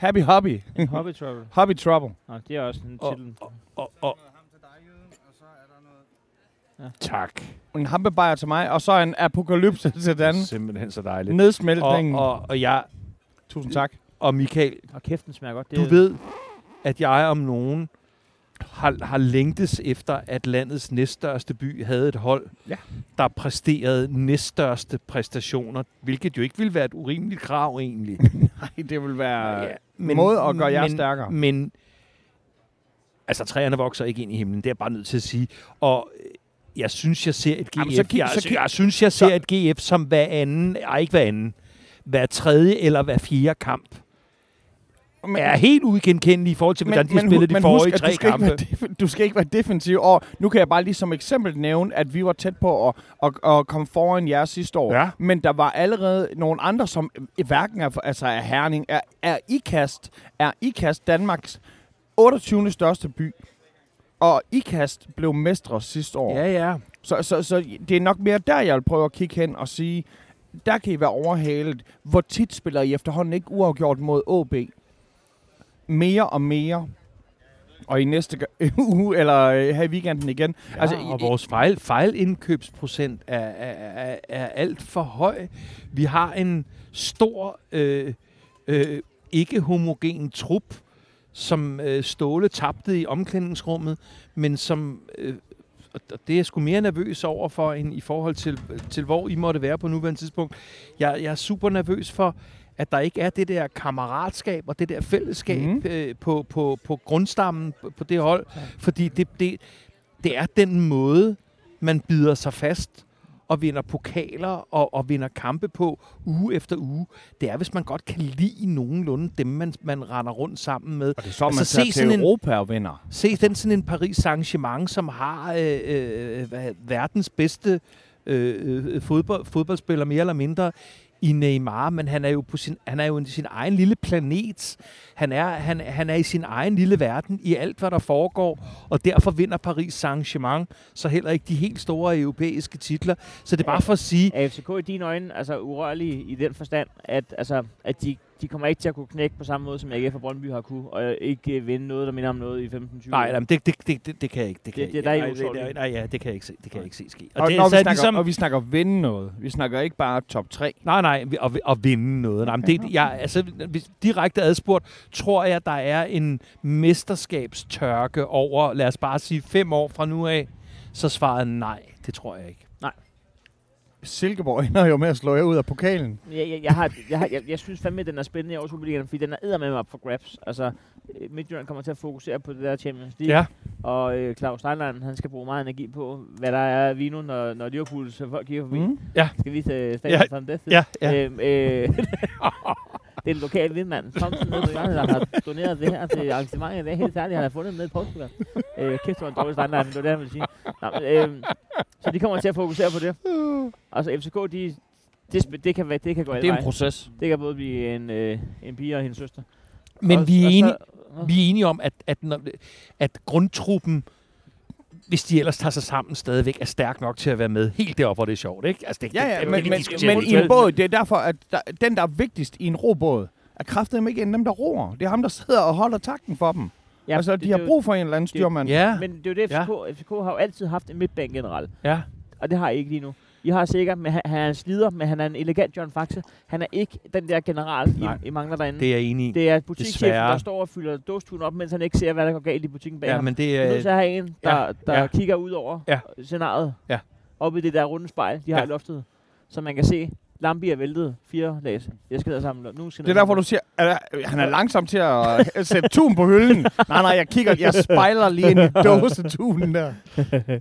Happy hobby.
Hobby Trouble.
hobby trouble.
Nå, det er også en
Og-
titel.
Og, og, tak.
En hampebajer til mig, og så en apokalypse til Dan.
Simpelthen så dejligt.
Nedsmeltningen.
Og, og, og, jeg,
Tusind tak.
og Michael,
Og kæften smager godt. Det
du
er-
ved, at jeg om nogen har, har længtes efter, at landets næststørste by havde et hold,
Ja.
der præsterede næststørste præstationer, hvilket jo ikke ville være et urimeligt krav egentlig. <laughs>
Nej, det vil være ja, måde at gøre jer
men,
stærkere.
Men, altså træerne vokser ikke ind i himlen, det er jeg bare nødt til at sige. Og øh, jeg synes, jeg ser et GF,
Jamen, så kig-
jeg,
så kig-
jeg synes, jeg
så-
ser et GF som hver anden, ej ikke hver anden, hver tredje eller hver fjerde kamp.
Men,
er helt uigenkendelig i forhold til, hvordan de har
hu-
spillet de
men
forrige
husk,
tre
du skal,
kampe.
ikke være du skal ikke være defensiv. Og nu kan jeg bare lige som eksempel nævne, at vi var tæt på at, at, at komme foran jer sidste år.
Ja.
Men der var allerede nogle andre, som i hverken er, altså er Herning, er, er IKAST, er IKAST Danmarks 28. største by. Og IKAST blev mestre sidste år.
Ja, ja.
Så, så, så det er nok mere der, jeg vil prøve at kigge hen og sige, der kan I være overhalet. Hvor tit spiller I efterhånden ikke uafgjort mod AB? Mere og mere. Og i næste <laughs> uge, eller øh, her i weekenden igen.
Ja, altså, og vores fejl, fejlindkøbsprocent er, er, er, er alt for høj. Vi har en stor, øh, øh, ikke homogen trup, som øh, Ståle tabte i omklædningsrummet, men som, øh, og det er jeg sgu mere nervøs over for, end i forhold til, til hvor I måtte være på nuværende tidspunkt. Jeg, jeg er super nervøs for, at der ikke er det der kammeratskab og det der fællesskab mm. øh, på, på, på grundstammen på, på det hold. Fordi det, det, det er den måde, man bider sig fast og vinder pokaler og, og vinder kampe på uge efter uge. Det er, hvis man godt kan lide nogenlunde dem, man, man render rundt sammen med.
Og det er så,
Altså,
man
se
til
sådan en-
Europa og vinder.
Se den sådan en Paris Saint-Germain, som har øh, øh, verdens bedste øh, øh, fodbold, fodboldspiller, mere eller mindre, i Neymar, men han er jo på sin, han er jo i sin egen lille planet. Han er, han, han er i sin egen lille verden i alt, hvad der foregår, og derfor vinder Paris Saint-Germain så heller ikke de helt store europæiske titler. Så det er bare for at sige,
Er FCK i dine øjne altså urørlige i den forstand, at, altså, at de, de kommer ikke til at kunne knække på samme måde, som AGF og Brøndby har kunne, og ikke øh, vinde noget, der minder om noget i 15-20
nej, nej det, det, det, det, det kan jeg ikke. Det, kan
Det-
jeg
det er
ikke.
der, er
nej, nej, ja, det kan jeg ikke se. Det kan jeg ikke se ske.
Og,
det,
når
så
vi
er
snakker,
ligesom-
og vi snakker vinde noget. Vi snakker ikke bare top 3.
Nej, nej, at, at vinde noget. Nej, men det, jeg, altså, hvis direkte adspurgt, tror jeg, der er en mesterskabstørke over, lad os bare sige, fem år fra nu af, så svaret nej, det tror jeg ikke.
Silkeborg <laughs> ender jo med at slå jer ud af pokalen.
Jeg, jeg, jeg, har, jeg, har, jeg, jeg synes fandme, at den er spændende i års Superligaen, fordi den er eddermame op for grabs. Altså, øh, Midtjylland kommer til at fokusere på det der Champions League.
Ja.
Og øh, Claus Steinlein, han skal bruge meget energi på, hvad der er af vino, når, når Liverpool så folk kigger forbi. Mm.
Mm.
Skal vi til
Ja,
Stadion ja, Death?
ja, ja.
Øhm, øh, det <laughs> <laughs> en lokal vindmand, Thomsen nede på der har doneret det her til arrangementet. Det er helt særligt, han har fundet ned i Portugal. Øh, kæft, det var en dårlig Steinlein, det var det, han ville sige. Nå, men, øh, så de kommer til at fokusere på det. Altså FCK, de, det, det, kan, være- det kan gå
Det er en proces.
Det kan både blive en, øh, en pige og hendes søster.
Men
og,
vi er,
og
enige,
Så,
vi er enige om, at, at, når, at grundtruppen, hvis de ellers tager sig sammen, stadigvæk er stærk nok til at være med helt deroppe, hvor det er sjovt, ikke? Altså, det,
Ja,
det,
ja,
det,
men,
det,
men,
diskuterer
men i en båd, det er derfor, at der, den, der er vigtigst i en robåd, er kraftedeme ikke en dem, der roer. Det er ham, der sidder og holder takten for dem. Ja, altså, de
det-
har
det-
brug for en eller anden styrmand.
Ja,
Men det er jo det, FCK, ja. FCK har jo altid haft en midtbane generelt.
ja.
Og det har I ikke lige nu. I har sikkert, men han, han er en slider, men han er en elegant John Faxe. Han er ikke den der general,
Nej.
I, I mangler derinde.
Det er jeg enig i.
det er butikschefen,
Desværre.
der står og fylder dåstuen op, mens han ikke ser, hvad der går galt i butikken bag
Ja,
ham.
men det
Du er nødt til at have en, der,
ja,
der
ja.
kigger ud over
Ja.
scenariet.
Ja.
Op i det der runde spejl, de har
Ja.
i loftet. Så man kan se, Lambi er væltet fire læs. Jeg skal sammen. Nu skal
Det er derfor, du siger, at han er langsom til at sætte tun på hylden. Nej, nej, jeg kigger, jeg spejler lige ind i <laughs> dåsetunen der.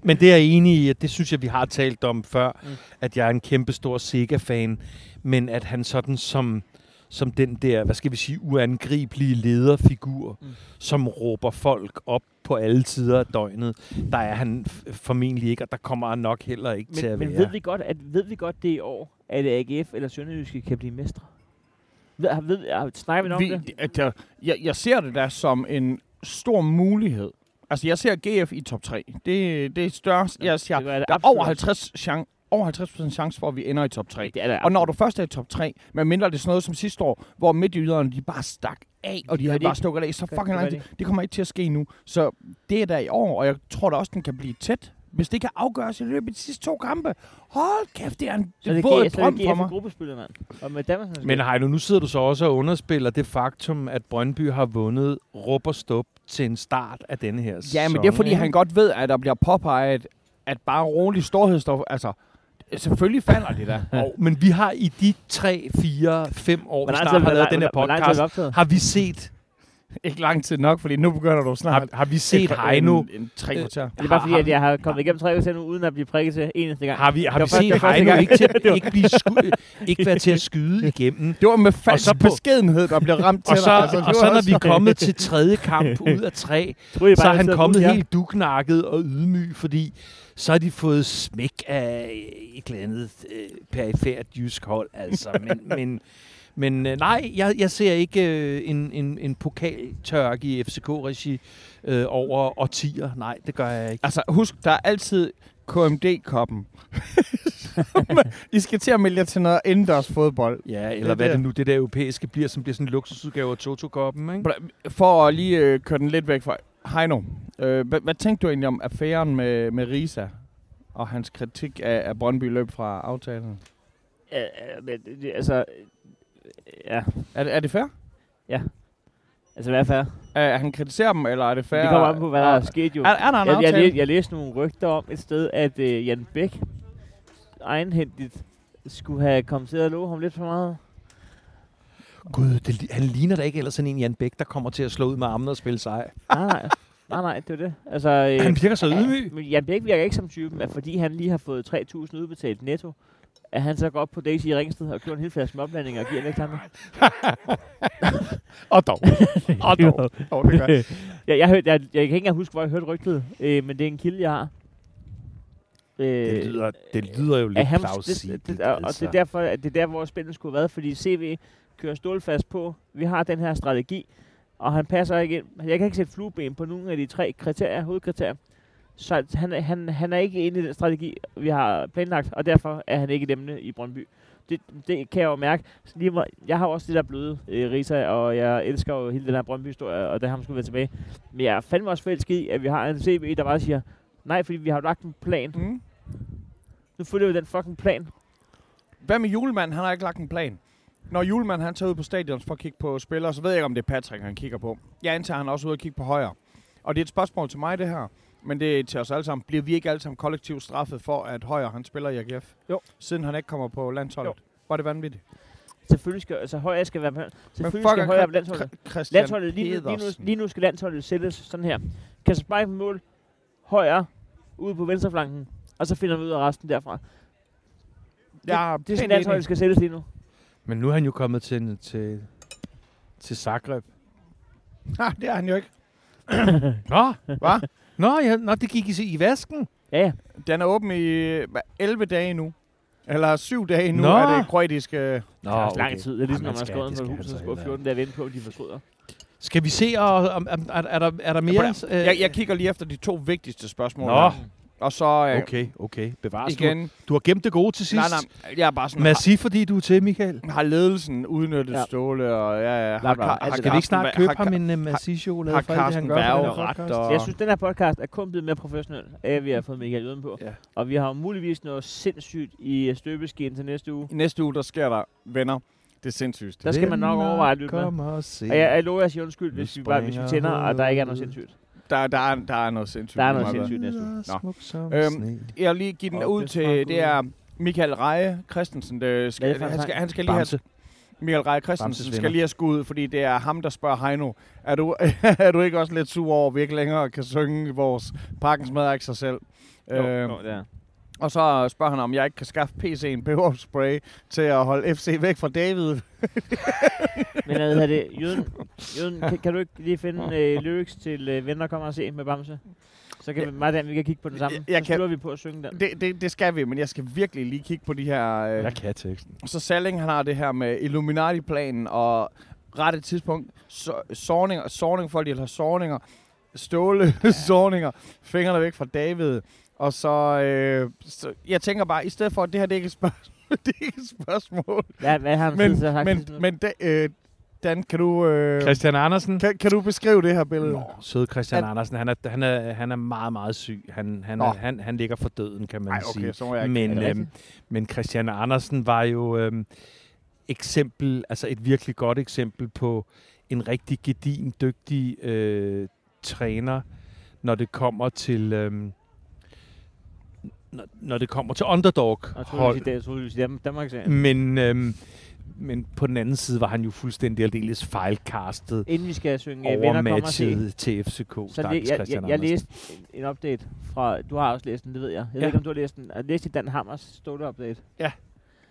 Men det er jeg enig i, at det synes jeg, vi har talt om før,
Mm.
mm. at jeg er en kæmpe stor Sega-fan, men at han sådan som, som den der, hvad skal vi sige, uangribelige lederfigur,
Mm.
som råber folk op på alle tider af døgnet. Der er han formentlig ikke, og der kommer han nok heller ikke til
Men,
at
men
være.
ved vi godt, at ved vi godt det i år, at AGF eller Sønderjyske kan blive mestre? Ved, har- ved, snakker vi nok om
Vi,
det?
at jeg, jeg, jeg ser det der som en stor mulighed. Altså, jeg ser GF i top 3. Det, det er størst. Jeg siger,
Det
der er over
også.
50, chan, over 50% chance for, at vi ender i top 3.
Det er der
Og når du først er i top 3, men mindre det er sådan noget som sidste år, hvor midtjyderne de bare stak af, og de har bare stukket af så fucking
gør
lang
de
tid. Det kommer ikke til at ske nu. Så det er der i år, og jeg tror da også, den kan blive tæt. Hvis det kan afgøres i løbet af de sidste to kampe. Hold kæft, det er en
Så det
våd
er så
drøm
det
for mig.
gruppespillet, mand. Og med Danmarks
Men Heino, nu sidder du så også og underspiller det faktum, at Brøndby har vundet rup og stop til en start af denne her sæson.
Ja, men det er fordi, han godt ved, at der bliver påpeget, at bare rolig storhedsstof, altså, selvfølgelig falder det der. <laughs>
Og, men vi har i de 3, 4, 5 år, vi snart har lavet den her podcast, har vi set,
ikke lang tid nok, fordi nu begynder du snart.
har, har vi set Heino,
En, en tre kvarter.
Det er bare fordi, at jeg har kommet igennem tre uger nu, uden at blive prikket til en eneste gang.
har vi, har vi set Heino ikke, til, <laughs> ikke, blive sku, ikke være til at skyde <laughs> igennem?
Det var med falsk
så på-
beskedenhed, der blev ramt til
Og så,
dig.
altså, og så når vi er kommet til tredje kamp ud af tre, så er han kommet helt duknakket og ydmyg, fordi så har de fået smæk af et eller andet øh, perifært jysk hold. Altså. Men, <laughs> men, men øh, nej, jeg, jeg ser ikke øh, en, en, en pokaltørke i FCK-regi øh, over årtier. Nej, det gør jeg ikke.
Altså, husk, der er altid KMD-koppen. <laughs> I skal til at melde jer til noget indendørs fodbold.
Ja, eller
Det
hvad
det.
det nu det der europæiske bliver, som bliver sådan en luksusudgave af Toto-koppen, ikke?
For at lige øh, køre den lidt væk fra Heino, øh, hvad, hvad tænkte du egentlig om affæren med, med Risa og hans kritik af, af Brøndby løb fra aftalen?
Ja, ja, men altså... Ja,
Er det, er det fair?
altså hvad er fair?
Er, han kritiserer dem, eller er det fair?
Det kommer an på, hvad der er sket jo.
Er, er der en
Jeg, jeg,
aftale?
jeg læste nogle rygter om et sted, at øh, Jan Bæk egenhændigt skulle have kommet til at love ham lidt for meget.
Gud, det, han ligner da ikke ellers sådan en Jan Bæk, der kommer til at slå ud med armene og spille sej.
Nej, nej. Nej, det er det. Altså, øh, <clears throat>
Han virker så <clears throat> ydmyg.
Men Jan Bæk virker ikke som typen, at fordi han lige har fået 3.000 udbetalt netto, at han så går op på Daisy i Ringsted og køber en hel flaske småblandinger og giver væk til andre. <laughs>
Og dog. <laughs> Og dog. Og det gør. <laughs>
jeg, jeg, hørte, jeg, jeg, kan ikke engang huske, hvor jeg hørte rygtet, øh, men det er en kilde, jeg har. Øh,
Det lyder, det lyder jo lidt
ham,
plausibelt.
det, det, og, og
altså.
det er derfor, at det er der, hvor spændende skulle have været, fordi CV kører stålfast på, vi har den her strategi, og han passer ikke ind. Jeg kan ikke sætte flueben på nogen af de tre kriterier, hovedkriterier. Så han, er- han, han er ikke inde i den strategi, vi har planlagt, og derfor er han ikke et emne i Brøndby. Det, det kan jeg jo mærke. Så Lige, meget- jeg har også det der bløde øh, Risa, og jeg elsker jo hele den her Brøndby-historie, og det har han skulle være tilbage. Men jeg er fandme også forelsket i, at vi har en CV, der bare siger, nej, fordi vi har lagt en plan.
Mm.
Nu følger vi den fucking plan.
Hvad med julemanden? Han har ikke lagt en plan. Når julemanden han tager ud på stadion for at kigge på spillere, så ved jeg ikke, om det er Patrick, han kigger på. Jeg antager, han er også ude at kigge på højre. Og det er et spørgsmål til mig, det her. Men det er til os alle sammen. Bliver vi ikke alle sammen kollektivt straffet for, at højre han spiller i AGF?
Jo.
Siden han ikke kommer på landsholdet.
Jo.
Var det vanvittigt?
Selvfølgelig skal, altså højre skal være på Selvfølgelig skal
fuck,
højre
er
på landsholdet.
Christian
Landsholdet, lige, nu, lige, nu, lige nu skal landsholdet sættes sådan her. Kasper Spike på mål, højre, ude på venstreflanken, og så finder vi ud af resten derfra.
Jeg er
Det er sådan, landsholdet skal sættes lige nu.
Men nu er han jo kommet til, til, til Zagreb.
Nej, det er han jo ikke. <clears throat>
Nå,
Hvad?
Nå, ja, nå, det gik i, i vasken.
Ja, ja.
Den er åben i hvad, 11 dage nu. Eller 7 dage nu
Nå.
er det kroatiske...
Det
Nå,
tager også lang tid. Det er ligesom, når man har
skal- det
på
skal
et hus,
han
så
heller
14 dage vente på, at de fortryder.
Skal vi se, og, om, om, er, er, der, er der mere?
Jeg, jeg, jeg kigger lige efter de to vigtigste spørgsmål.
Nå.
Og så øh,
Okay, okay. Bevares. Du,
igen...
du har gemt det gode til sidst.
Nej, nej, jeg er bare sådan...
Merci, fordi du er til, Michael.
Har, har ledelsen udnyttet
Ja.
Ståle, og ja, ja. Har. Har, har
Skal vi ikke snart købe
har,
ham en uh, Merci-chokolade
har
for alt det, han
Carsten
her
ret, og-
Jeg synes, den her podcast er kun blevet mere professionel, af vi har fået Michael Jøden på.
Ja.
Og vi har muligvis noget sindssygt i støbeskeen til næste uge.
I næste uge, der sker der venner. Det er sindssygt.
Der skal man nok overveje at lytte med.
Og se.
Og jeg, jeg lover at sige undskyld, hvis vi, bare, hvis vi tænder, og der ikke er noget sindssygt.
Der, der, er, der er noget sindssygt.
Der er noget sindssygt næste uge.
Nå. Øhm. Jeg vil lige give den
Og
ud
det
til, det er Michael Reje Christensen. Det skal,
det
han, skal, han skal lige have. Michael Reje Christensen skal lige have skud, fordi det er ham, der spørger Heino. Er du, <laughs> er du ikke også lidt sur over, at vi ikke længere kan synge vores Parkens mad af sig selv?
Jo,
Øhm,
jo, det er.
Og så spørger han, om jeg ikke kan skaffe PC'en peberspray til at holde FC væk fra David. <laughs>
Men hvad hedder det? Jøden, <laughs> Jøden kan, kan, du ikke lige finde øh, lyrics til øh, Venner kommer og se med Bamse? Så kan vi, mig og Dan, vi kan kigge på den samme.
Jeg- jeg
så
kan-
vi på at synge den.
Det, det, det skal vi, men jeg skal virkelig lige kigge på de her... Øh,
Jeg kan teksten.
Så Salling, han har det her med Illuminati-planen og rette tidspunkt, så, sårninger, sårninger, folk de har sårninger, ståle <laughs> sårninger, fingrene væk fra David. Og så, øh, så, jeg tænker bare, i stedet for, at det her det er ikke et spørgsmål, <laughs> det er ikke et spørgsmål.
Hvad, hvad har han
Men,
at have
men,
sagt?
men da, øh, Dan, kan du, øh,
Christian Andersen.
kan, kan du beskrive det her billede?
Nå, søde Christian
At-
Andersen. Han er, han, er, han er meget, meget syg. Han, han, er, han, han ligger for døden, kan man sige.
okay, så må jeg ikke.
Men, øhm, men Christian Andersen var jo øhm, eksempel, altså et virkelig godt eksempel på en rigtig gedin, dygtig øh, træner, når det kommer til øhm, når, når det kommer til underdog
Jeg troede,
hold.
du ville sige- jeg troede, du ville sige Danmark-.
Men, øhm, men på den anden side var han jo fuldstændig aldeles fejlcastet
Inden vi skal synge øh, Venner kommer
overmatchet til FCK.
så det, jeg,
Christian
jeg, jeg læste en, update fra, du har også læst den, det ved jeg. Jeg ja. ved
Ja.
ikke, om du har læst den. Jeg læste i Dan Hammers stående update.
Han er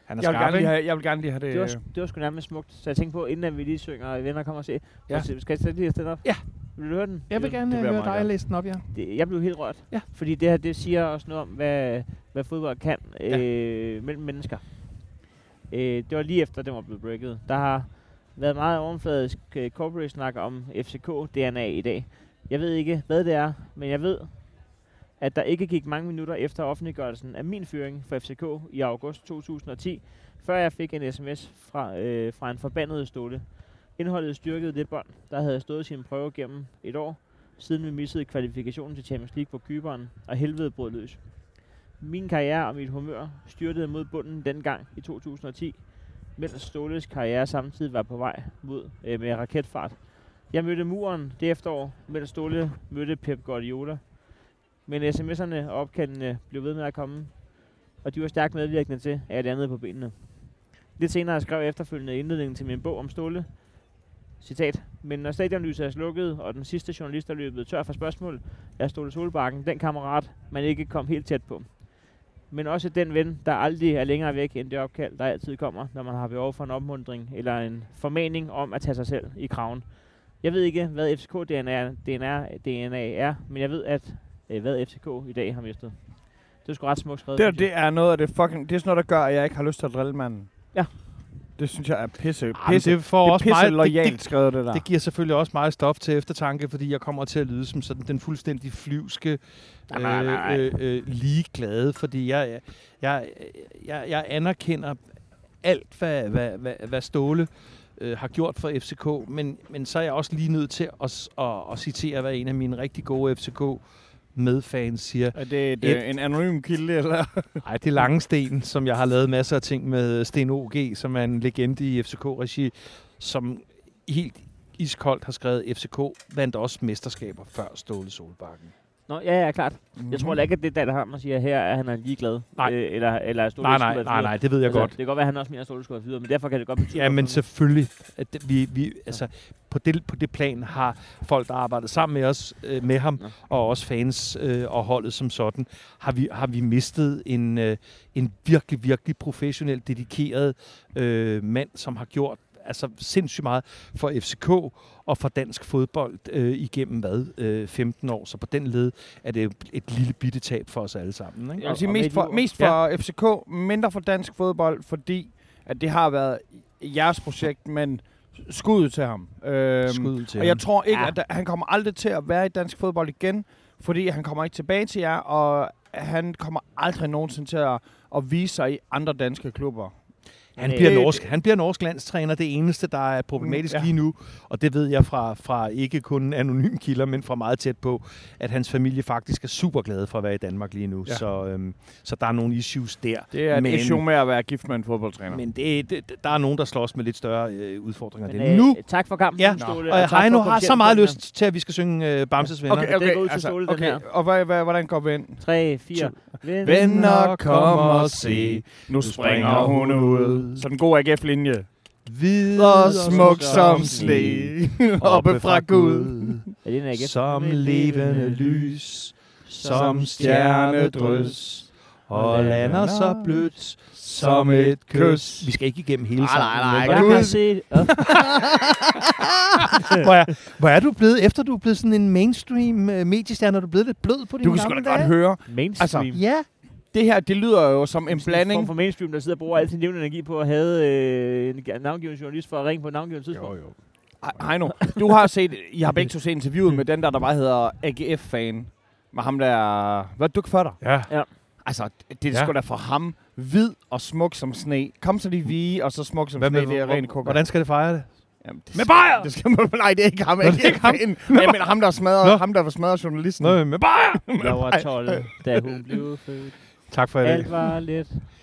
Jeg vil,
skarp,
gerne lige have, jeg vil gerne lige have det.
Det var, det var sgu nærmest smukt. Så jeg tænkte på, inden at vi lige synger øh, Venner kommer og se.
Ja.
Ja. Skal jeg sætte lige stand op?
Ja.
Vil du høre den?
Jeg vil gerne
Det jeg
høre dig læse den op, ja.
det, jeg blev helt rørt.
Ja.
Fordi det her, det siger også noget om, hvad, hvad fodbold kan øh, mellem mennesker. Øh, det var lige efter, den var blevet breaket. Der har været meget overfladisk øh, corporate snak om FCK-DNA i dag. Jeg ved ikke, hvad det er, men jeg ved, at der ikke gik mange minutter efter offentliggørelsen af min fyring for FCK i august 2010, før jeg fik en sms fra, øh, fra en forbandet ståle. Indholdet styrkede det bånd, der havde stået sin prøve gennem et år, siden vi missede kvalifikationen til Champions League på Kyberen, og helvede brød løs. Min karriere og mit humør styrtede mod bunden dengang i 2010, mens Ståles karriere samtidig var på vej mod øh, med raketfart. Jeg mødte muren det efterår, mens Ståle mødte Pep Guardiola. Men sms'erne og opkaldene blev ved med at komme, og de var stærkt medvirkende til, at jeg landede på benene. Lidt senere skrev jeg efterfølgende indledningen til min bog om Ståle. Citat. Men når stadionlyset er slukket, og den sidste journalist er løbet tør for spørgsmål, er Ståle Solbakken den kammerat, man ikke kom helt tæt på. Men også den ven, der aldrig er længere væk end det opkald, der altid kommer, når man har behov for en opmundring eller en formaning om at tage sig selv i kraven. Jeg ved ikke, hvad FCK-DNA DNA, DNA er, men jeg ved, at øh, hvad FCK i dag har mistet. Det er sgu ret smukt skrevet.
Det, det er noget af det fucking... Det er sådan noget, der gør, at jeg ikke har lyst til at drille manden.
Ja.
Det synes jeg er pisse,
Jamen,
pisse,
det får
det
også
pisse
meget- det-
lojalt
det-
skrevet, det der.
Det giver selvfølgelig også meget stof til eftertanke, fordi jeg kommer til at lyde som sådan den fuldstændig flyvske,
Nej, nej, nej, nej.
øh, øh, ligeglade, fordi jeg, jeg, jeg, jeg anerkender alt, hvad, hvad, hvad, hvad Ståle øh, har gjort for FCK, men, men så er jeg også lige nødt til at, at, at citere, hvad en af mine rigtig gode FCK medfans siger.
Er det et,
Et-
øh, en anonym kilde, eller? <laughs>
Nej, det er Langesten, som jeg har lavet masser af ting med Sten OG, som er en legende i FCK-regi, som helt iskoldt har skrevet, FCK vandt også mesterskaber før Ståle Solbakken.
Nå, ja, ja, klart.
Mhm.
Jeg tror da ikke, at det er der, har man siger her, at han er ligeglad.
Nej.
Øh, eller, eller Ståle
Nej, nej, nej, nej, det ved jeg
altså,
godt.
Det kan godt være, at han også mener, at Ståle skulle fyret, men derfor kan det godt betyde
Ja, men selvfølgelig. At det- vi, vi, altså, på, det, på det plan har folk, der arbejder sammen med os, øh, med ham,
Ja.
og også fans øh, og holdet som sådan, har vi, har vi mistet en, øh, en virkelig, virkelig professionel, dedikeret øh, mand, som har gjort altså sindssygt meget for FCK og for dansk fodbold øh, igennem hvad? Øh, 15 år. Så på den led er det et lille bitte tab for os alle sammen. Ikke?
Jeg vil sige mest for, mest for FCK, mindre for dansk fodbold, fordi at det har været jeres projekt, men skuddet til ham. Øhm,
Skud til
og jeg
ham.
tror ikke,
Ja.
at der, han kommer aldrig til at være i dansk fodbold igen, fordi han kommer ikke tilbage til jer, og han kommer aldrig nogensinde til at, at vise sig i andre danske klubber.
Han
Øh,
bliver,
det-
norsk, han bliver norsk landstræner, det eneste, der er problematisk
Mm, ja.
lige nu. Og det ved jeg fra, fra ikke kun anonym kilder, men fra meget tæt på, at hans familie faktisk er super glade for at være i Danmark lige nu.
Ja.
Så, øhm, så der er nogle issues der.
Det er et
men,
issue med at være gift med en fodboldtræner.
Men det, det, der er nogen, der slås med lidt større øh, udfordringer.
Men,
end det. nu,
tak for kampen,
Ja, og
for
Heino har så meget lyst til, at vi skal synge øh, Bamses venner.
okay,
Det
okay,
går ud til
altså,
Ståle, den
okay.
her.
Og hvad, hvad, hvordan går vi ind?
3, 4.
Venner, kom og se, nu springer hun ud. Så den gode AGF-linje.
Hvid
Og smuk som sne, <laughs> oppe fra Gud.
Er det en AGF?
Som levende lys, som
stjernedrys,
og lander så blødt som et kys. Vi skal ikke igennem hele
Nej,
sangen.
nej, nej.
men
Jeg
hvor-
kan se... <laughs>
Hvor, er, hvor er du blevet, efter du er blevet sådan en mainstream uh, mediestjerne, er du blevet lidt blød på dine
Du kan sgu
gamle
da godt
dage?
høre.
Mainstream.
Altså,
Ja.
Det her, det lyder jo som en
En
blanding.
form for mainstream, der sidder og bruger al sin levende energi på at have øh, en navngiven journalist for at ringe på et navngivet tidspunkt.
jo.
Ej, Heino, du har set, I har begge to set interviewet med den der, der bare hedder AGF-fan. Med ham der... Hvad du for dig?
Ja.
Altså, det er
Ja.
sgu da for ham hvid og smuk som sne. Kom så de hvide, og så smuk som
Hvad
sne.
med,
Det er rent kukker.
hvordan skal det fejre det?
Jamen, det,
Med bajer! <laughs>
Det skal man, nej, det er ikke ham.
Nå, det er ikke ham.
AGF-fan. Jeg mener ham, der smadrede,
Nå.
ham, der var smadret journalisten.
Nå, med bajer!
Jeg var 12, da hun blev født.
Tak for i dag.
Alt var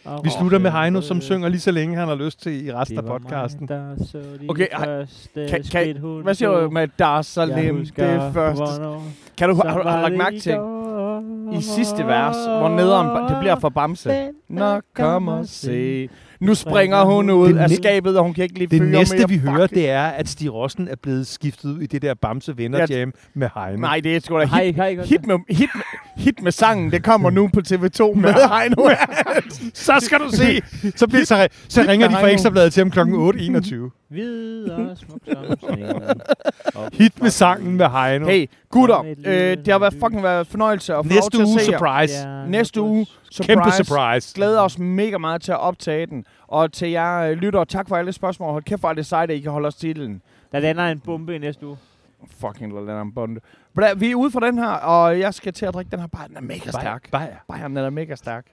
og
Vi slutter med Heino, som synger lige så længe, han har lyst til i resten af podcasten.
Mig, der så
Okay,
første
kan-
hun
Hvad siger du med Dar
Jeg
Salim?
husker,
Det første. Kan du,
så
har, har du
var
lagt mærke
i
til i sidste vers, hvor nederen det bliver for Bamse? Nå, kom og se. Nu springer hun ud
Det
af skabet, og hun kan ikke lide
Det næste,
mere.
vi
Fuck.
hører, det er, at Stig Rossen er blevet skiftet ud i det der Bamse Venner Jam med Heino.
Nej, det er sgu da hit,
hej,
hit, med, hit, med, hit med sangen. Det kommer nu på TV2 <laughs> med Heino.
Så skal du se! <laughs> Så, bliver, så, så ringer de fra. Ekstrabladet til ham kl. 8.21.
Hvid og smuk som <laughs>
Hit med sangen med Heino.
Hey, gutter. Øh, det har været fucking været fornøjelse at få lov
Næste
til at
uge,
se jer.
surprise.
Ja,
Næste uge, surprise.
Kæmpe surprise.
Glæder os mega meget til at optage den. Og til jer øh, lytter, tak for alle spørgsmål. Hold kæft, hvor er det sejt, at I kan holde os til den.
Der lander en bombe i næste uge.
Fucking Lander Bonde. Men, øh, Vi er ude fra den her, og jeg skal til at drikke den her. Bare, den er mega stærk.
Bajer.
Bayern, den er mega stærk.